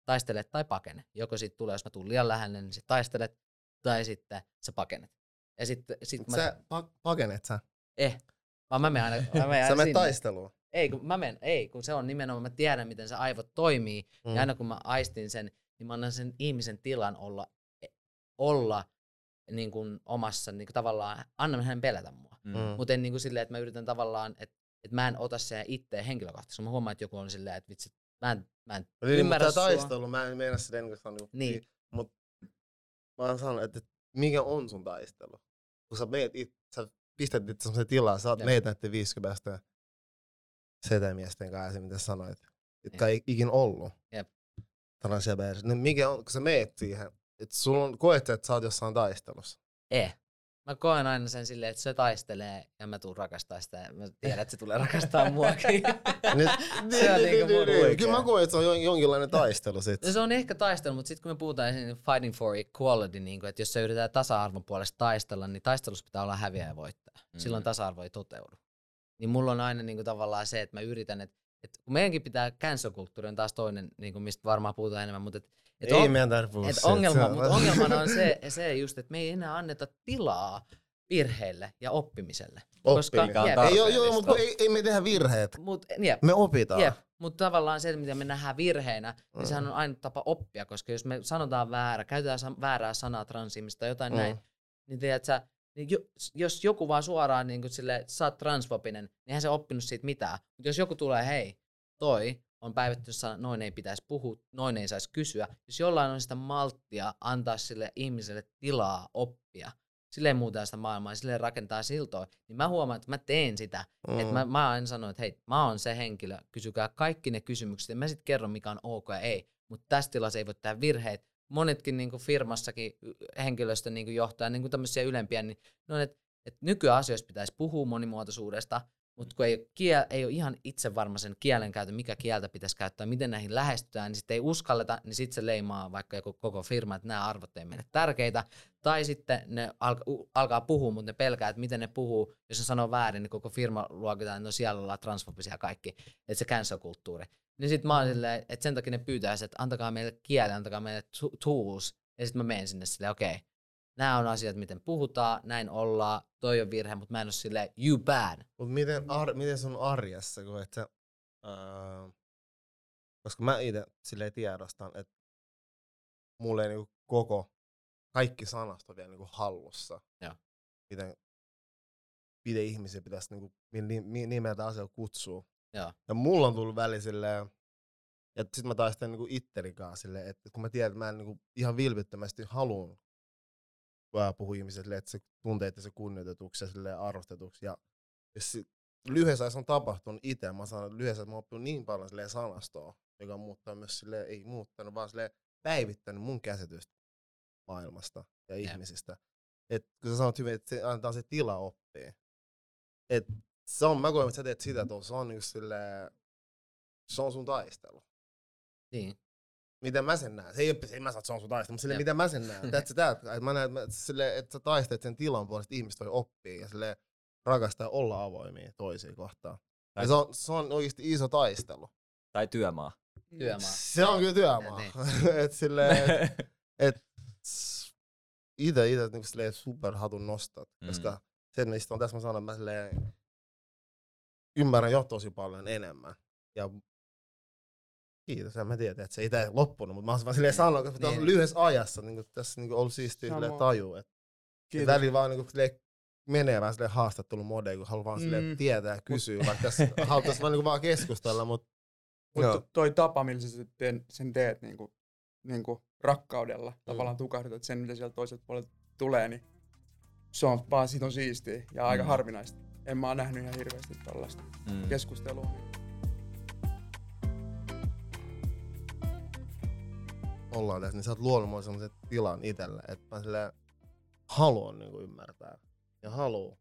Taistele tai pakene. Joko siitä tulee, jos mä tulen liian lähelle, niin sit taistelet, tai sitten sä pakenet. Ja sitten sit kun mä, Sä pa- pakenet sä? eh, vaan mä menen aina, mä menen (laughs) Sä aina menet sinne. taisteluun. Ei, kun mä menen, ei, kun se on nimenomaan, mä tiedän, miten se aivot toimii, Mm. ja aina kun mä aistin sen, niin mä annan sen ihmisen tilan olla, olla niin kuin omassa, niin kuin tavallaan, annan hänen pelätä mua. Mm. Mm. Mutta en niin kuin silleen, että mä yritän tavallaan, että, että mä en ota sen itse henkilökohtaisesti. Mä huomaan, että joku on silleen, että vitsi, mä en, mä en Niin, ymmärrä mutta sua. taistelu, mä en meinaa sitä ennen kuin sanoa. Niin. Mut mä oon sanonut, että mikä on sun taistelu? Kun sä meet it, sä pistät itse semmoisen tilaa, sä oot meitä näiden 50 setämiesten kanssa, mitä sanoit, jotka Jep. ei ikin ollut. Jep. Tällaisia persi. Niin mikä on, kun sä meet siihen, että sulla on, koet, että sä oot jossain taistelussa. Eh. Mä koen aina sen silleen, että se taistelee ja mä tuun rakastaa sitä. ja Mä tiedän, että se tulee rakastaa muakin. (laughs) Nyt, (laughs) Se on niinku mun Kyllä oikein. mä koen, että se on jon- jonkinlainen taistelu sit. No se on ehkä taistelu, mutta sitten kun me puhutaan esimerkiksi fighting for equality, niin kuin, että jos se yritetään tasa-arvon puolesta taistella, niin taistelussa pitää olla häviäjä ja voittaja. Mm. Silloin tasa-arvo ei toteudu. Niin mulla on aina niin kuin, tavallaan se, että mä yritän, että, että kun meidänkin pitää cancel-kulttuuri on taas toinen, niin kuin, mistä varmaan puhutaan enemmän, mutta että, että Ei on- meidän et ongelma, Se on- mutta ongelmana on se, se just, että me ei enää anneta tilaa virheille ja oppimiselle. Koska, jep, Ei, joo, joo, mutta ei, ei me tehdä virheet. mut, jep, Me opitaan. Jep, mutta tavallaan se, mitä me nähdään virheinä, niin Mm. sehän on aina tapa oppia, koska jos me sanotaan väärä, käytetään väärää sanaa transihmistä tai jotain Mm. näin, niin tiedät sä, niin jo, jos joku vaan suoraan niin kuin sille, että sä oot transfobinen, niin eihän se oppinut siitä mitään. Mutta jos joku tulee, hei, toi on päivitetty sana, noin ei pitäisi puhua, noin ei saisi kysyä. Jos jollain on sitä malttia antaa sille ihmiselle tilaa oppia, silleen muuttaa sitä maailmaa ja silleen rakentaa siltoa, niin mä huomaan, että mä teen sitä. Mm. Et mä, mä aina sanon, että hei, mä oon se henkilö, kysykää kaikki ne kysymykset, ja mä sitten kerron, mikä on ok ja ei. Mutta tässä tilassa ei voi tehdä virheitä. Monetkin niin firmassakin y- henkilöstön niin johtaja, niin tämmöisiä ylempiä, niin ne on, että että nykyasioissa pitäisi puhua monimuotoisuudesta, mutta kun ei kiel, ei ole ihan itse varma sen kielen käytön, mikä kieltä pitäisi käyttää, miten näihin lähestytään, niin sitten ei uskalleta, niin sitten se leimaa vaikka joku koko firma, että nämä arvot ei meille tärkeitä. Tai sitten ne alka, alkaa puhua, mutta ne pelkää, että miten ne puhuu. Jos ne sanoo väärin, niin koko firma luokitaan, että no siellä ollaan transfobisia kaikki. Että se cancel-kulttuuri. Niin sitten mä oon silleen, että sen takia ne pyytää, että antakaa meille kieli, antakaa meille tools. Ja sitten mä menen sinne silleen, okei, okay, nämä on asiat, miten puhutaan, näin ollaan, toi on virhe, mutta mä en ole silleen, you bad. Mut miten, ar- miten sun arjessa, kun et sä, uh, koska mä itse silleen tiedostan, että mulle ei niinku koko, kaikki sanat on vielä niinku hallussa. Joo. Miten, miten ihmisiä pitäisi niinku, nimeltä asioita kutsua. Joo. Ja mulla on tullut väli silleen, että sit mä taistelen niinku itteni kanssa silleen, että kun mä tiedän, että mä en niinku ihan vilpittömästi haluun puhua ihmiselle, että se tuntee se kunnioitetuksi ja arvostetuksi. Ja jos lyhyessä ajassa on tapahtunut itse, mä sanon, että lyhyessä mä oon oppinut niin paljon sanastoa, joka muuttaa myös sille ei muuttanut, vaan sille päivittänyt mun käsitystä maailmasta ja yeah. ihmisistä. Et, kun sä sanot hyvin, että se annetaan se tila oppia. Et, se on, mä koen, että sä teet sitä tuolla, se on niin sille, se on sun taistelu. Niin miten mä sen näen. Se ei ole, ei mä saa, että se on sun taistelu, mutta sille, miten mä sen näen. (laughs) That's that. Että mä näen, että, sille, että sä taistelet sen tilan puolesta, ihmiset voi oppia ja sille rakastaa olla avoimia toisiin kohtaan. Ja se on, se on oikeasti iso taistelu. Tai työmaa. Työmaa. Se on kyllä työmaa. Niin. (laughs) et sille, et, (laughs) et, ite, ite niin silleen superhatun nostat, mm. koska sen mistä on tässä mä sanon, mä silleen, ymmärrän jo tosi paljon enemmän. Ja Kiitos, en mä tiedä, että se ei tää loppunut, mutta mä oon vaan silleen sanoa, koska niin. lyhyessä ajassa niin tässä niin ollut siistiä silleen taju, että välillä vaan niin silleen menee vähän silleen haastattelumodeen, kun haluaa vaan silleen mm. tietää ja kysyä, vaikka tässä (laughs) haluttaisiin vaan, niin vaan keskustella, mutta mutta toi tapa, millä sä sen teet niin kuin, niin kuin rakkaudella, mm. tavallaan tukahdutat sen, mitä sieltä toiselta puolelta tulee, niin se on vaan siitä on siistiä ja aika mm. harvinaista. En mä oon nähnyt ihan hirveästi tällaista mm. keskustelua. Ollaan tässä, niin sä oot luonut mulle sellaisen tilan itselle, että mä sille haluan niin kuin ymmärtää. Ja haluu.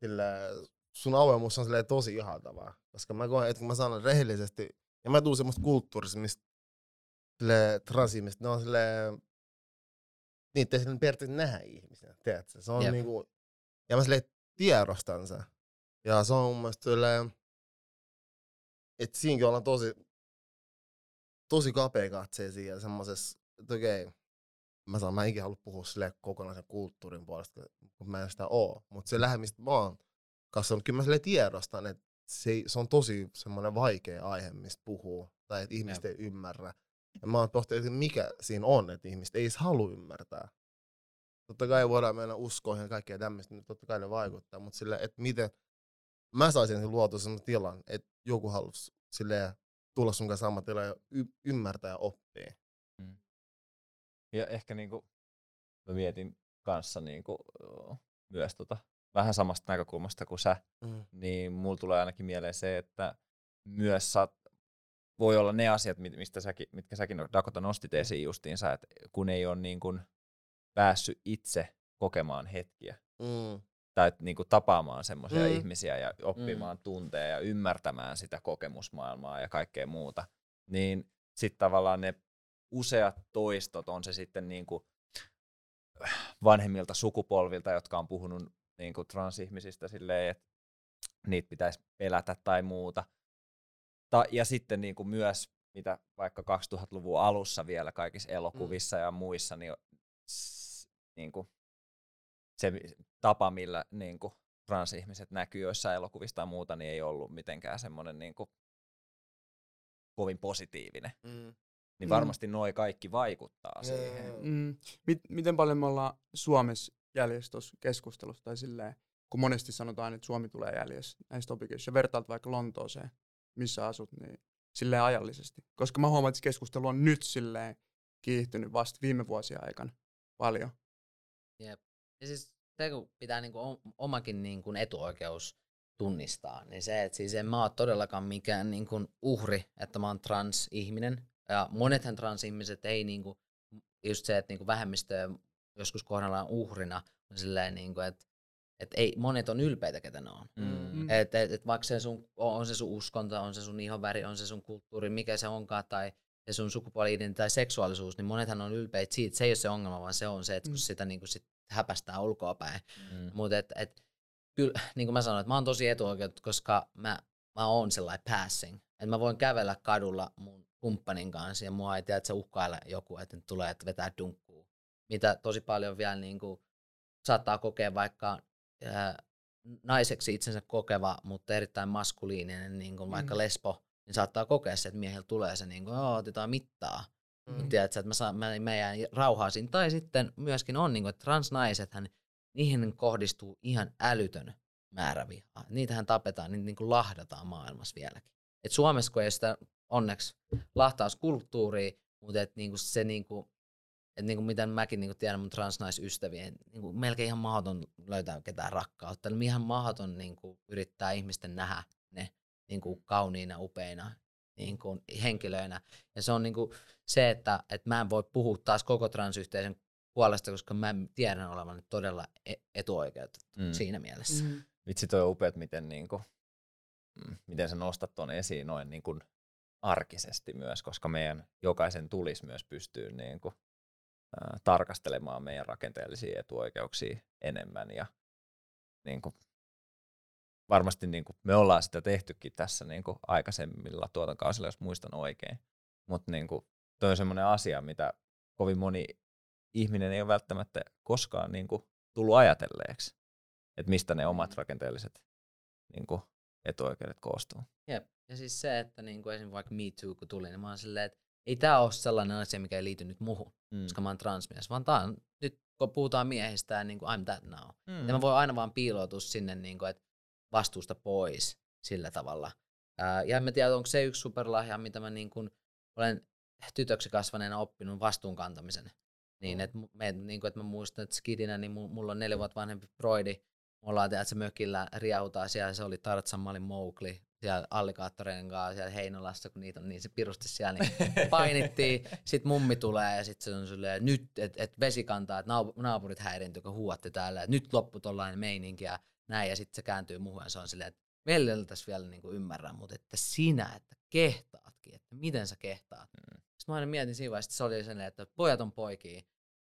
Sille sun avoimuus on tosi ihaltavaa. Koska mä koen, että kun mä sanon rehellisesti, ja mä tuun semmoista kulttuurista, mistä sille transihmistä, ne on sille niitä ei sille periaatteessa nähdä ihmisiä, tiedätkö? Se on yep. niinku, ja mä sille tiedostan sen. Ja se on mun mielestä sille, että siinäkin ollaan tosi tosi kapea katseisia ja semmosessa, että okei, okay, mä sanon, mä enkin halua puhua sille kokonaisen kulttuurin puolesta, kun mä en sitä oo. Mutta se lähe, mistä mä oon kasvanut, kyllä mä sille tiedostan, että se, se on tosi semmoinen vaikea aihe, mistä puhuu, tai että ihmiset ja. ei ymmärrä. Ja mä oon pohtinut, että mikä siinä on, että ihmiset ei edes halua ymmärtää. Totta kai voidaan mennä uskoihin ja kaikkea tämmöistä, niin totta kai ne vaikuttaa, mutta sille, että miten mä saisin luotua sellaisen tilan, että joku halusi silleen tulla sun kanssa ammatilla ja y- ymmärtää ja oppia. Mm. Ja ehkä niinku, mä mietin kanssa niinku, myös tota, vähän samasta näkökulmasta kuin sä, mm. niin mulla tulee ainakin mieleen se, että myös saat, voi olla ne asiat, mistä säkin, mitkä säkin Dakota nostit esiin justiinsa, että kun ei ole niin kuin päässyt itse kokemaan hetkiä, mm tai niin kuin tapaamaan semmoisia mm. ihmisiä ja oppimaan mm. tunteja ja ymmärtämään sitä kokemusmaailmaa ja kaikkea muuta, niin sitten tavallaan ne useat toistot, on se sitten niin kuin vanhemmilta sukupolvilta, jotka on puhunut niin kuin transihmisistä silleen, että niitä pitäisi pelätä tai muuta. Ta- ja sitten niin kuin myös, mitä vaikka 2000-luvun alussa vielä kaikissa elokuvissa mm. ja muissa, niin, s- niin kuin se tapa, millä niin kuin, transihmiset näkyy joissain elokuvissa tai muuta, niin ei ollut mitenkään semmoinen niin kuin, kovin positiivinen. Mm. Niin varmasti mm. noi kaikki vaikuttaa siihen. Mm. Mit, miten paljon me ollaan Suomessa jäljessä tuossa keskustelussa tai silleen, kun monesti sanotaan, että Suomi tulee jäljessä näistä topikeissa ja vertaat vaikka Lontooseen, missä asut, niin silleen ajallisesti. Koska mä huomaan, että keskustelu on nyt silleen kiihtynyt vasta viime vuosien aikana paljon. Jep. Ja siis se, kun pitää niin kuin omakin niin kuin etuoikeus tunnistaa, niin se, että siis en mä oon todellakaan mikään niin kuin uhri, että mä oon transihminen. Ja monethan transihmiset ei niin kuin, just se, että niin kuin vähemmistöä joskus kohdellaan uhrina, on silleen niin kuin, että et ei, monet on ylpeitä, ketä ne on. Mm. Et, et, et vaikka se sun, on se sun uskonto, on se sun ihonväri, on se sun kulttuuri, mikä se onkaan, tai se sun sukupuoli tai seksuaalisuus, niin monethan on ylpeitä siitä. Se ei ole se ongelma, vaan se on se, että kun Mm. sitä niin kuin sit häpästää ulkoapäin. Mm. Mutta et, et, kyllä, (laughs) niin kuin mä sanoin, että mä oon tosi etuoikeutettu, koska mä, mä oon sellainen passing. Että mä voin kävellä kadulla mun kumppanin kanssa ja mua ei tiedä, että se uhkaile joku, että nyt tulee, että vetää dunkkuu. Mitä tosi paljon vielä niin kuin, saattaa kokea vaikka ää, naiseksi itsensä kokeva, mutta erittäin maskuliininen, niin kuin vaikka Mm. lesbo, niin saattaa kokea se, että miehellä tulee se, niin kuin, "Joo, otetaan mittaa. Mm. Tiedätkö, että mä, saan, mä, mä jään rauhaa siinä. Tai sitten myöskin on, niin kuin, että transnaisethän, niihin kohdistuu ihan älytön määrä vihaa. Niitähän tapetaan, niitä niin kuin lahdataan maailmassa vieläkin. Et Suomessa kun ei sitä onneksi lahtauskulttuuria, mutta et niin kuin se niin kuin, et niin kuin miten mäkin niin kuin tiedän mun niin kuin melkein ihan mahdoton löytää ketään rakkautta. Eli ihan mahdoton niin kuin yrittää ihmisten nähdä ne niin kuin kauniina, upeina niin kuin henkilöinä. Ja se on niin kuin se, että, että mä en voi puhua taas koko transyhteisön puolesta, koska mä tiedän olevani todella e- etuoikeutettu Mm. siinä mielessä. Mm. Vitsi toi on upeat, miten, niinku, mm, miten sä nostat tuon esiin noin niinku arkisesti myös, koska meidän jokaisen tulisi myös pystyä niinku, ää, tarkastelemaan meidän rakenteellisia etuoikeuksia enemmän. Ja niinku, varmasti niinku, me ollaan sitä tehtykin tässä niinku, aikaisemmilla tuotantokausilla, jos muistan oikein. Mutta niinku, toi on semmoinen asia, mitä kovin moni ihminen ei ole välttämättä koskaan niinku, tullut ajatelleeksi että mistä ne omat rakenteelliset niin kuin, etuoikeudet koostuu. Jep. Ja siis se, että niin kuin esimerkiksi vaikka Me Too kun tuli, niin mä oon silleen, että ei tää ole sellainen asia, mikä ei liity nyt muhun, Mm. koska mä oon transmies, vaan tää on, nyt kun puhutaan miehistä, ja niin kuin I'm that now. Mm. Ja mä voin aina vaan piiloutua sinne niin kuin, että vastuusta pois sillä tavalla. Ää, ja en mä tiedä, onko se yksi superlahja, mitä mä niin kuin olen tytöksi kasvaneena oppinut vastuunkantamisen. Niin, että, me, niin kuin, että mä muistan, että skidinä, niin mu- mulla on neljä vuotta vanhempi broidi. Me ollaan se mökillä riahutaan siellä, se oli Tarzan, mä olin Mowgli siellä allikaattoreiden kanssa siellä Heinolassa, kun niitä on niin se pirusti siellä, niin (laughs) painittiin. Sitten mummi tulee ja sitten se on silleen, nyt, että et vesi kantaa, että naapurit häiriintyy, kun huuatti täällä, että nyt loppu tollainen meininki ja näin. Ja sitten se kääntyy muuhun ja se on silleen, että meillä tässä vielä niin kuin ymmärrän, mutta että sinä, että kehtaatkin, että miten sä kehtaat. Mm. Sitten mä aina mietin siinä vaiheessa, että se oli sellainen, että pojat on poikia.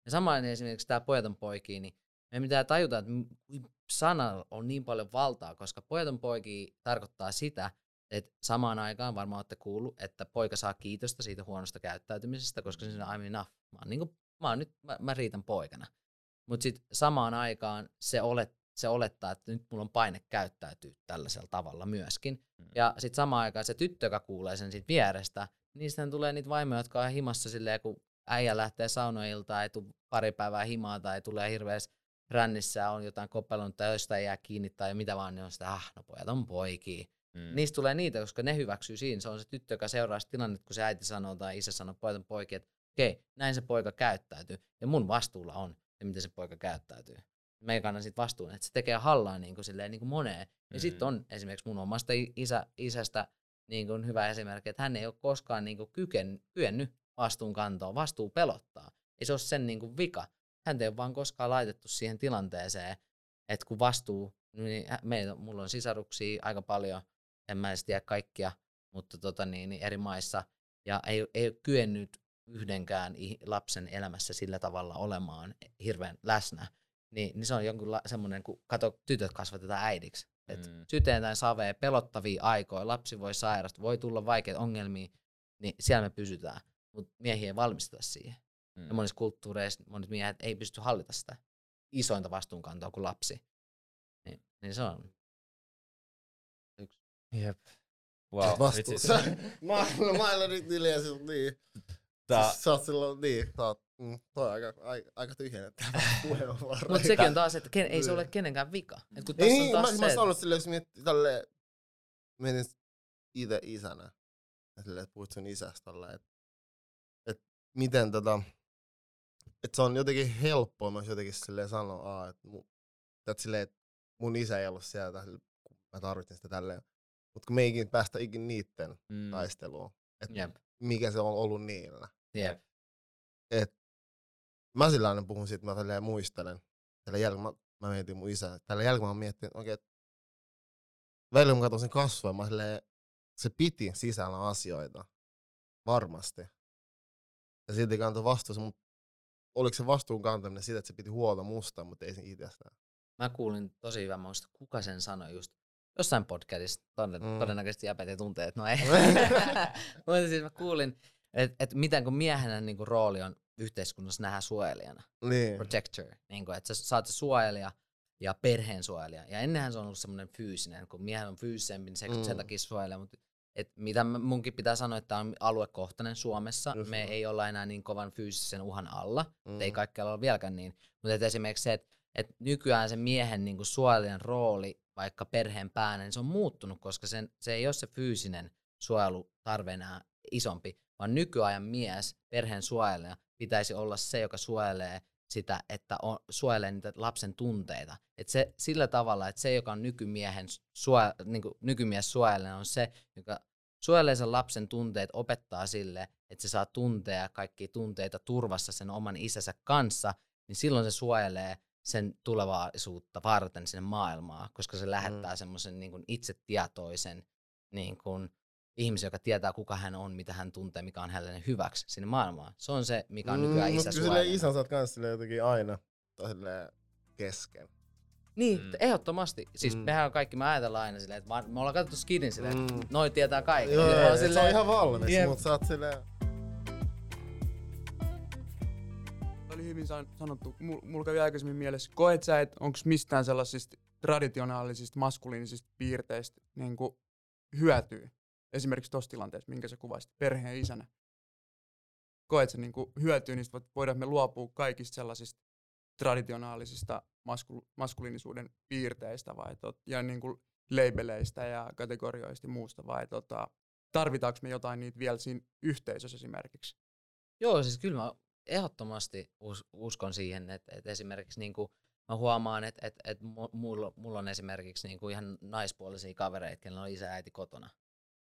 Ja samoin esimerkiksi tämä pojat on poikia, niin meidän pitää tajuta, että sana on niin paljon valtaa, koska pojat on poikia tarkoittaa sitä, että samaan aikaan varmaan olette kuullut, että poika saa kiitosta siitä huonosta käyttäytymisestä, koska se on I'm enough. Mä oon, niin kuin, mä oon nyt, mä, mä riitän poikana. Mutta sitten samaan aikaan se, olet, se olettaa, että nyt mulla on paine käyttäytyä tällaisella tavalla myöskin. Mm. Ja sitten samaan aikaan se tyttö, joka kuulee sen siitä vierestä, niistä tulee niitä vaimoja, jotka on himassa silleen, kun äijä lähtee saunoiltaan, ei tule pari päivää himaa tai tulee hirveästi rännissä, on jotain kopelon tai jostain jää kiinni tai mitä vaan, niin on sitä, ah, no pojat on poikia. Mm. Niistä tulee niitä, koska ne hyväksyy siinä. Se on se tyttö, joka seuraa sitä tilannetta, kun se äiti sanoo tai isä sanoo, pojat on poikia, että okei, näin se poika käyttäytyy. Ja mun vastuulla on se, miten se poika käyttäytyy. Me ei kanna siitä vastuun, että se tekee hallaa niin kuin, silleen, niin kuin moneen. Ja Mm. sitten on esimerkiksi mun omasta isä, isästä niin kuin hyvä esimerkki, että hän ei ole koskaan niin kuin kyken, kyennyt vastuun kantoon. Vastuu pelottaa. Ei se ole sen niin kuin vika. Hän ei ole vaan koskaan laitettu siihen tilanteeseen, että kun vastuu, niin meillä, mulla on sisaruksia aika paljon, en mä edes tiedä kaikkia, mutta tota niin, niin eri maissa, ja ei, ei ole kyennyt yhdenkään lapsen elämässä sillä tavalla olemaan hirveän läsnä, niin, niin se on jonkun semmoinen, kun kato, tytöt kasvatetaan äidiksi. Et Mm. Syteen tai savee, pelottavia aikoja, lapsi voi sairastua, voi tulla vaikeita ongelmia, niin siellä me pysytään. Mutta miehiä ei valmisteta siihen. Mm. Ja monissa kulttuureissa monet miehet ei pysty hallita sitä isointa vastuunkantoa kuin lapsi. Niin, niin se on. Jep. Wow, (laughs) Vastuu. (laughs) mä, mä olen nyt hiljaa siis niin. Tää, Siis, sä oot silloin niin, sä oot, mm, toi on aika, aika, aika tyhjennettävä (laughs) puheenvuoro. Mutta sekin on taas, että ken, ei se ole kenenkään vika. Et kun Ei niin, on mä, taas mä se, sanon silleen, jos miettii tälleen, mietin itse isänä, silleen, että puhut sun isästä tolleen, että, että miten tota, että se on jotenkin helppoa myös jotenkin silleen sanoa, että, mu, että silleen, että mun isä ei ollut siellä, kun mä tarvitsin sitä tälleen. Mutta kun me ei päästä ikinä niitten mm, taisteluun, että mikä se on ollut niillä. jep. Et mä sillä aina puhun siitä, mä tälleen muistelen. Tällä jälkeen mä mä mietin mun isää. Tällä jälkeen mä miettin, että okei, okay, välillä kun katson sen kasvoja, mä silleen, se piti sisällä asioita. Varmasti. Ja silti kantoi vastuussa, mutta oliko se vastuun kantaminen siitä, että se piti huolta musta, mutta ei sen itsestään. Mä kuulin tosi hyvän, mä muista, kuka sen sanoi just jossain podcastissa, toden, mm. todennäköisesti jäpät tuntee, että no ei. (laughs) mutta siis mä kuulin, että et miten kun miehenä niin rooli on yhteiskunnassa nähdä suojelijana, Niin. protector, niin kuin, että sä saat se suojelija ja perheen suojelija. Ja ennenhän se on ollut semmoinen fyysinen, kun miehen on fyysisempi, niin se mm. sen takia suojelee, mutta et mitä munkin pitää sanoa, että on aluekohtainen Suomessa. Just me no. ei olla enää niin kovan fyysisen uhan alla. Mm. Ei kaikkialla ole vieläkään niin. Mutta esimerkiksi se, että et nykyään se miehen niin suojelijan rooli vaikka perheen päänä, niin se on muuttunut, koska sen, se ei ole se fyysinen suojelutarve enää isompi, vaan nykyajan mies, perheen suojelija, pitäisi olla se, joka suojelee sitä, että on, suojelee niitä lapsen tunteita. Et se, sillä tavalla, että se, joka on nykymiehen suoja, niin nykymies suojelijana, on se, joka suojelee sen lapsen tunteet, opettaa sille, että se saa tuntea kaikki tunteita turvassa sen oman isänsä kanssa, niin silloin se suojelee sen tulevaisuutta varten sinne maailmaa, koska se lähettää mm. semmoisen niin itsetietoisen niin kuin, ihmisen, joka tietää, kuka hän on, mitä hän tuntee, mikä on hänelle hyväksi sinne maailmaan. Se on se, mikä on nykyään mm, isä Kyllä isän saat kanssa jotenkin aina kesken. Niin, mm. ehdottomasti. Siis mm. mehän on kaikki, me ajatellaan aina silleen, että me ollaan katsottu skidin silleen, mm. että noi tietää kaiken. Joo, joo, silleen, se on ihan valmis, yep. mutta sä oot silleen... oli hyvin sanottu. Mulla kävi aikaisemmin mielessä. Koet sä, että onko mistään sellaisista traditionaalisista maskuliinisista piirteistä niin hyötyä? Esimerkiksi tuossa tilanteessa, minkä sä kuvasit, perheen isänä. Koet sä niin hyötyä niistä, voidaan me luopua kaikista sellaisista traditionaalisista masku, maskuliinisuuden piirteistä vai tot, ja niin kuin labeleista ja kategorioista ja muusta vai tota, tarvitaanko me jotain niitä vielä siinä yhteisössä esimerkiksi? Joo, siis kyllä mä ehdottomasti us, uskon siihen, että, että esimerkiksi niin kuin mä huomaan, että, että, että mulla, mulla on esimerkiksi niin kuin ihan naispuolisia kavereita, kenellä on isä ja äiti kotona.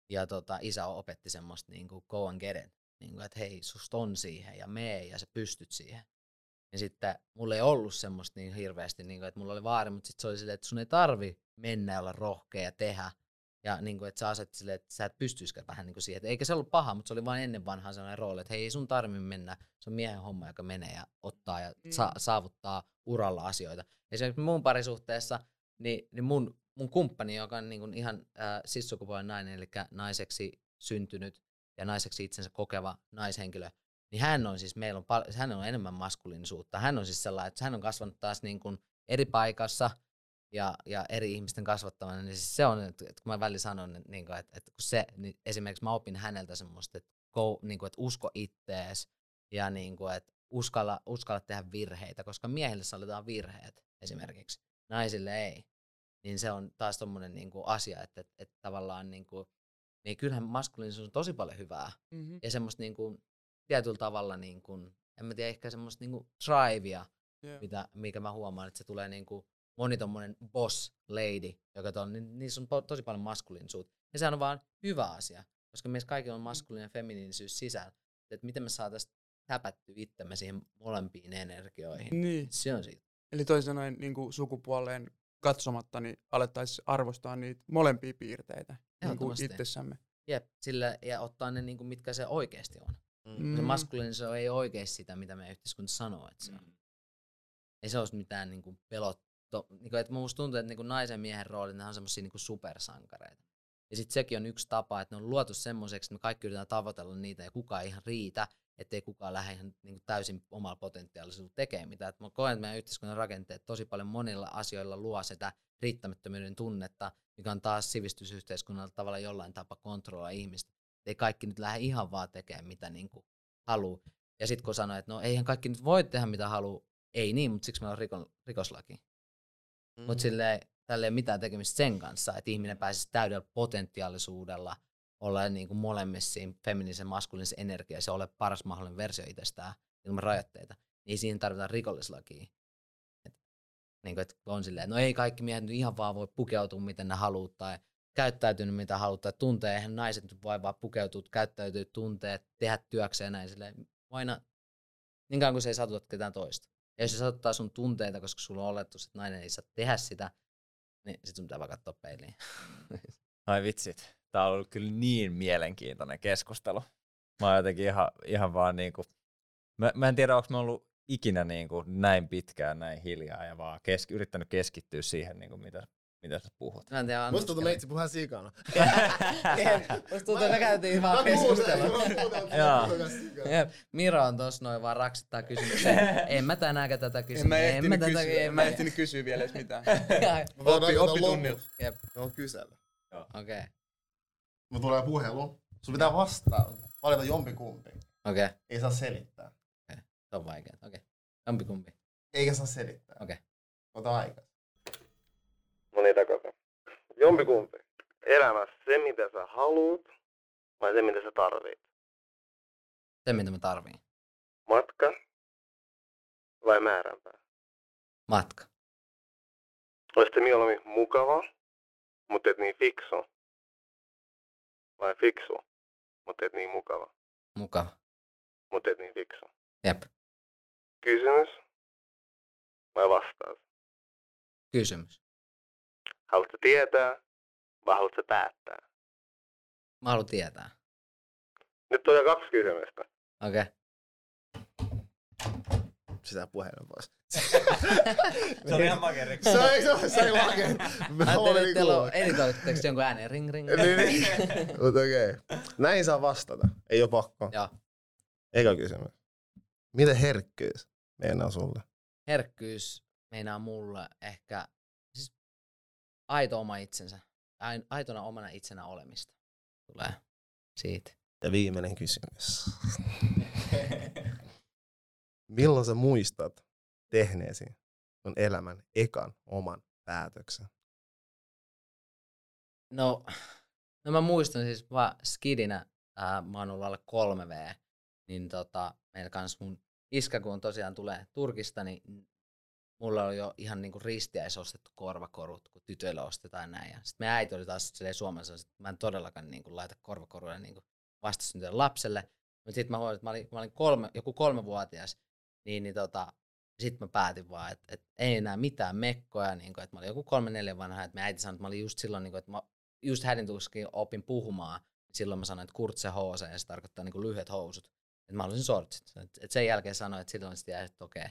Ja tota, isä opetti semmoista niin kuin go and get it. Niin kuin, että hei, susta on siihen ja mee ja sä pystyt siihen. Ja sitten mulla ei ollut semmoista niin hirveästi, niin kuin, että mulla oli vaari, mutta sitten se oli silleen, että sun ei tarvi mennä ja olla rohkea ja tehdä. Ja niin kuin, että sä aset silleen, että sä et pystyisikään vähän niin kuin siihen. Eikä se ollut paha, mutta se oli vain ennen vanhaa sellainen rooli, että hei, ei sun tarvi mennä. Se on miehen homma, joka menee ja ottaa ja mm. sa- saavuttaa uralla asioita. Esimerkiksi mun parisuhteessa, niin, niin mun, mun kumppani, joka on niin kuin ihan äh, sissukupuolen nainen, eli naiseksi syntynyt ja naiseksi itsensä kokeva naishenkilö, niin hän on siis, meillä on, pal- hän on enemmän maskuliinisuutta. Hän on siis sellainen, että hän on kasvanut taas niin kuin eri paikassa ja, ja eri ihmisten kasvattamana, niin siis se on, että, että kun mä välillä sanon, että, niin kuin, että, että kun se, niin esimerkiksi mä opin häneltä semmoista, että, go, niin kuin, että usko ittees ja niin kuin, että uskalla, uskalla tehdä virheitä, koska miehille sallitaan virheet esimerkiksi, naisille ei. Niin se on taas tommonen niin kuin asia, että, että, että tavallaan niin kuin, niin kyllähän maskuliinisuus on tosi paljon hyvää. Mm-hmm. Ja semmoista niin kuin, tietyllä tavalla, niin kuin, en mä tiedä, ehkä semmoista niin kuin drivea, yeah. mitä, mikä mä huomaan, että se tulee niin kuin moni tommonen boss lady, joka on, niin niissä on tosi paljon maskuliinisuutta. Ja sehän on vaan hyvä asia, koska meissä kaikilla on maskuliininen ja feminiinisyys sisällä. Että miten me saataisiin häpätty itsemme siihen molempiin energioihin. Niin. Se on siitä. Eli toisin sanoen niin kuin sukupuoleen katsomatta, niin alettaisiin arvostaa niitä molempia piirteitä niin kuin itsessämme. Jep, sillä, ja ottaa ne, niin kuin, mitkä se oikeasti on. Mm. Se maskuliinisuus ei ole oikeasti sitä, mitä meidän yhteiskunta sanoo, että se on. Mm. Ei se olisi mitään niin kuin pelotto. Niin kuin, että musta tuntuu, että niin kuin naisen miehen roolit, ne on semmoisia niin supersankareita. Ja sitten sekin on yksi tapa, että ne on luotu semmoiseksi, että me kaikki yritetään tavoitella niitä ja kukaan ei ihan riitä, ettei kukaan lähde ihan niin kuin täysin omalla potentiaalisuudella tekemään mitään. Et mä koen, että meidän yhteiskunnan rakenteet tosi paljon monilla asioilla luo sitä riittämättömyyden tunnetta, mikä on taas sivistysyhteiskunnalla tavalla jollain tapa kontrolloida ihmistä ei kaikki nyt lähde ihan vaan tekemään mitä niin kuin haluaa. Ja sitten kun sanoo, että no eihän kaikki nyt voi tehdä mitä haluaa, ei niin, mutta siksi meillä on riko, rikoslaki. Mm-hmm. Mutta silleen, tälle ei ole mitään tekemistä sen kanssa, että ihminen pääsisi täydellä potentiaalisuudella olla niin kuin molemmissa siinä feminisen maskuliinisen energiassa ja ole paras mahdollinen versio itsestään ilman rajoitteita. Niin siihen tarvitaan rikollislakia. Et, niin kuin, että on silleen, no ei kaikki miehet nyt ihan vaan voi pukeutua miten ne haluaa tai käyttäytynyt mitä halutaan, tuntee, eihän naiset voi vaan pukeutua, käyttäytyä, tuntee, tehdä työkseen näin silleen, aina niin kauan kuin se ei satuta ketään toista. Ja jos se satuttaa sun tunteita, koska sulla on oletus, että nainen ei saa tehdä sitä, niin sit sun pitää vaan katsoa peiliin. Ai vitsit. Tää on ollut kyllä niin mielenkiintoinen keskustelu. Mä oon jotenkin ihan, ihan vaan niinku... Mä, mä en tiedä, onko mä ollut ikinä niinku näin pitkään, näin hiljaa ja vaan kesk, yrittänyt keskittyä siihen, niinku mitä, mitä sä puhut. Mä en tiedä, Musta tuntuu meitsi puhua sikana. (laughs) Musta tuntuu, että me käytiin vaan keskustelua. Miro on tossa noin vaan raksittaa kysymyksiä. (laughs) en mä tänäänkään tätä kysyä. mä En mä ehtinyt tätä kysyä, en en mä ehtinyt kysyä vielä edes mitään. (laughs) Oppi, oppi tunnilla. Jep, Ne on kysellä. okei. Mä tulee puhelu. Sun pitää vastaa. Valita jompikumpi. Okei, Ei saa selittää. se on vaikea. Okei. Jompikumpi. Eikä saa selittää. Okei. Ota aika. No niin, takaisin. Jompikumpi. Elämässä se, mitä sä haluut, vai se, mitä sä tarvit? Se, mitä mä tarviin. Matka vai määränpää? Matka. Olisi se mieluummin mukava, mutta et niin fiksu. Vai fiksu, mutta et niin mukava, Mukava. mutta et niin fiksu. Jep. Kysymys vai vastaus? Kysymys. Haluatko tietää vai haluatko päättää? Mä haluan tietää. Nyt tulee kaksi kysymystä. Okei. Okay. Sitä puhelun pois. Se oli ihan makeriksi. se ei, se ei, se ei lake. (laughs) Ajattelin, että teillä on editoitteko jonkun äänen ring ring. Niin, niin. Mutta okei. Okay. Näin saa vastata. Ei ole pakko. Joo. Eka kysymys. Miten herkkyys meinaa sulle? Herkkyys meinaa mulle ehkä siis aito oma itsensä. Ain- Aitona omana itsenä olemista. Tulee siitä. Ja viimeinen kysymys. (laughs) Milloin sä muistat tehneesi sun elämän ekan oman päätöksen? No, no mä muistan siis vaan skidinä, ää, mä oon ollut alle 3V, niin tota, meillä kans mun iskä, kun tosiaan tulee Turkista, niin mulla on jo ihan niinku ristiäis ostettu korvakorut, kun tytöille ostetaan näin. Ja sitten meidän äiti oli taas silleen Suomessa, että mä en todellakaan niinku laita korvakoruja niinku vastasyntyneelle lapselle. Mutta sitten mä huomasin, että mä olin, mä olin kolme, joku kolmevuotias, niin, niin tota, sitten mä päätin vaan, että, että ei enää mitään mekkoja, niin kuin, että mä olin joku kolme neljä vanha, että mä äiti sanoi, että mä olin just silloin, niin kuin, että mä just hädintuskin opin puhumaan, silloin mä sanoin, että kurtse hoose, ja se tarkoittaa niin kuin lyhyet housut. Että mä halusin sortsit. Et, et sen jälkeen sanoin, että silloin sitten jäi, että okei,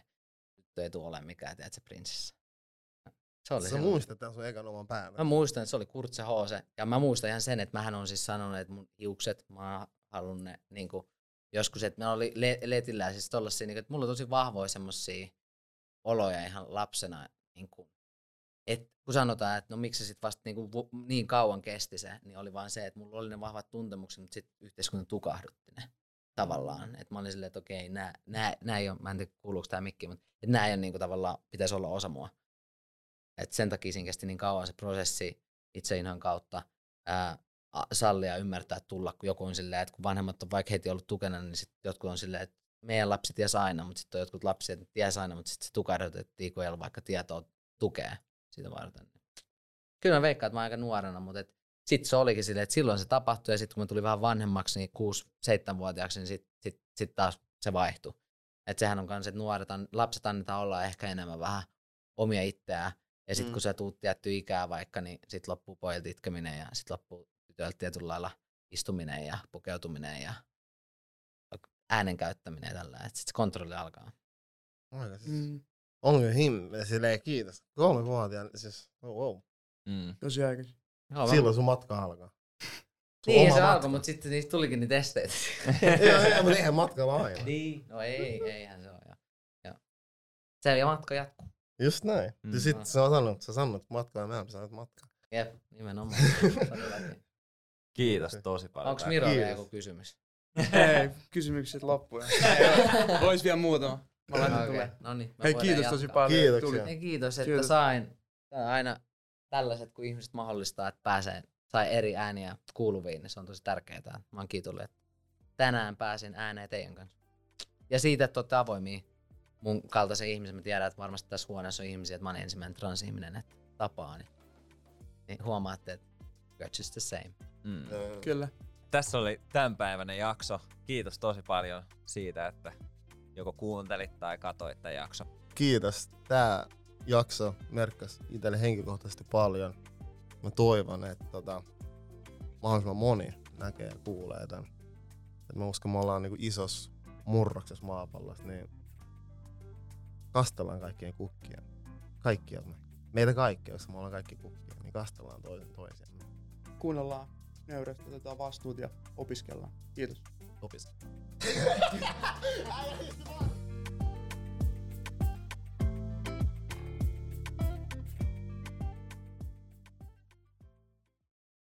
nyt ei tule olemaan mikään, tiedät se prinsessa. Se oli Sä silloin. muistat tämän sun ekan oman päätöksen. Mä muistan, että se oli kurtse hoose. Ja mä muistan ihan sen, että mähän on siis sanonut, että mun hiukset, mä oon halunnut ne niin kuin, joskus, että mä oli le- letillä siis tollasia, niin että mulla on tosi vahvoja semmosia oloja ihan lapsena. Niin kuin, et, kun sanotaan, että no miksi se sitten vasta niin, kuin, niin kauan kesti se, niin oli vaan se, että mulla oli ne vahvat tuntemukset, mutta sitten yhteiskunta tukahdutti ne tavallaan. Että mä olin silleen, että okei, nää, nää, nää ei ole, mä en tiedä kuuluuko tämä mikki, mutta että nää ei ole niin kuin, tavallaan, pitäisi olla osa mua. Et sen takia siinä kesti niin kauan se prosessi itseinhan kautta ää, sallia ja ymmärtää tulla, kun joku on silleen, että kun vanhemmat on vaikka heti ollut tukena, niin sitten jotkut on silleen, että meidän lapsi ties aina, mutta sitten on jotkut lapsia, että ties aina, mutta sitten se tukahdutettiin, kun ei ollut vaikka tietoa tukea sitä varten. Kyllä mä veikkaan, että mä aika nuorena, mutta et sitten se olikin silleen, että silloin se tapahtui ja sitten kun mä tulin vähän vanhemmaksi, niin 6-7-vuotiaaksi, niin sitten sit, sit taas se vaihtui. Että sehän on kans, että nuoret, lapset annetaan olla ehkä enemmän vähän omia itseään. Ja sitten Mm. kun sä tuut tietty ikää vaikka, niin sitten loppuu pojilta itkeminen ja sitten loppuu tytöiltä tietyllä lailla istuminen ja pukeutuminen ja äänen käyttäminen ja tällä. Että sitten se kontrolli alkaa. Aika siis. Mm, On kyllä himmeä, silleen kiitos. Kolme vuotiaan, siis oh, wow. Mm. tosi aikaisin. Silloin sun matka alkaa. Sun niin se matka. alkoi, mutta sitten niistä tulikin niitä esteitä. (laughs) Joo, joo, mutta eihän matkalla aina. niin, no ei, eihän se ole. Joo. Joo. Se ja matka jatkuu. Just näin. Mm. Ja sit sä sanot, sä sanot matkaa, mä sanoit matkaa. Jep, nimenomaan. (laughs) Kiitos tosi paljon. Onko Tää- Miro vielä Kiitos. joku kysymys? (laughs) Ei, kysymykset loppuun. (laughs) Ois vielä muutama. Mä laitan Okei, tulee. No niin, Hei, kiitos tosi jatkaa. paljon. että Kiitoksia. tulit. Ei, kiitos, että Kiitos. sain. Tää on aina tällaiset, kun ihmiset mahdollistaa, että pääsee, sai eri ääniä kuuluviin, niin se on tosi tärkeää. Mä oon kiitollinen, että tänään pääsin ääneen teidän kanssa. Ja siitä, että olette avoimia mun kaltaisen ihmisen. Mä tiedän, että varmasti tässä huoneessa on ihmisiä, että mä oon ensimmäinen transihminen, että tapaa, niin, niin huomaatte, että you're just the same. Mm. Kyllä. Tässä oli tämänpäiväinen jakso. Kiitos tosi paljon siitä, että joko kuuntelit tai katoit tämän jakso. kiitos. Tää jakso merkkas itselle henkilökohtaisesti paljon. Mä toivon, että tota, mahdollisimman moni näkee ja kuulee tän. Et mä uskon, me ollaan niinku isos murroksessa maapallossa, niin kastellaan kaikkien kukkia. Kaikkia me. Meitä kaikkia, koska me ollaan kaikki kukkia, niin kastellaan toisen toisiamme. Kuunnellaan nöyrästi, otetaan vastuut ja opiskellaan. Kiitos. Opiskellaan.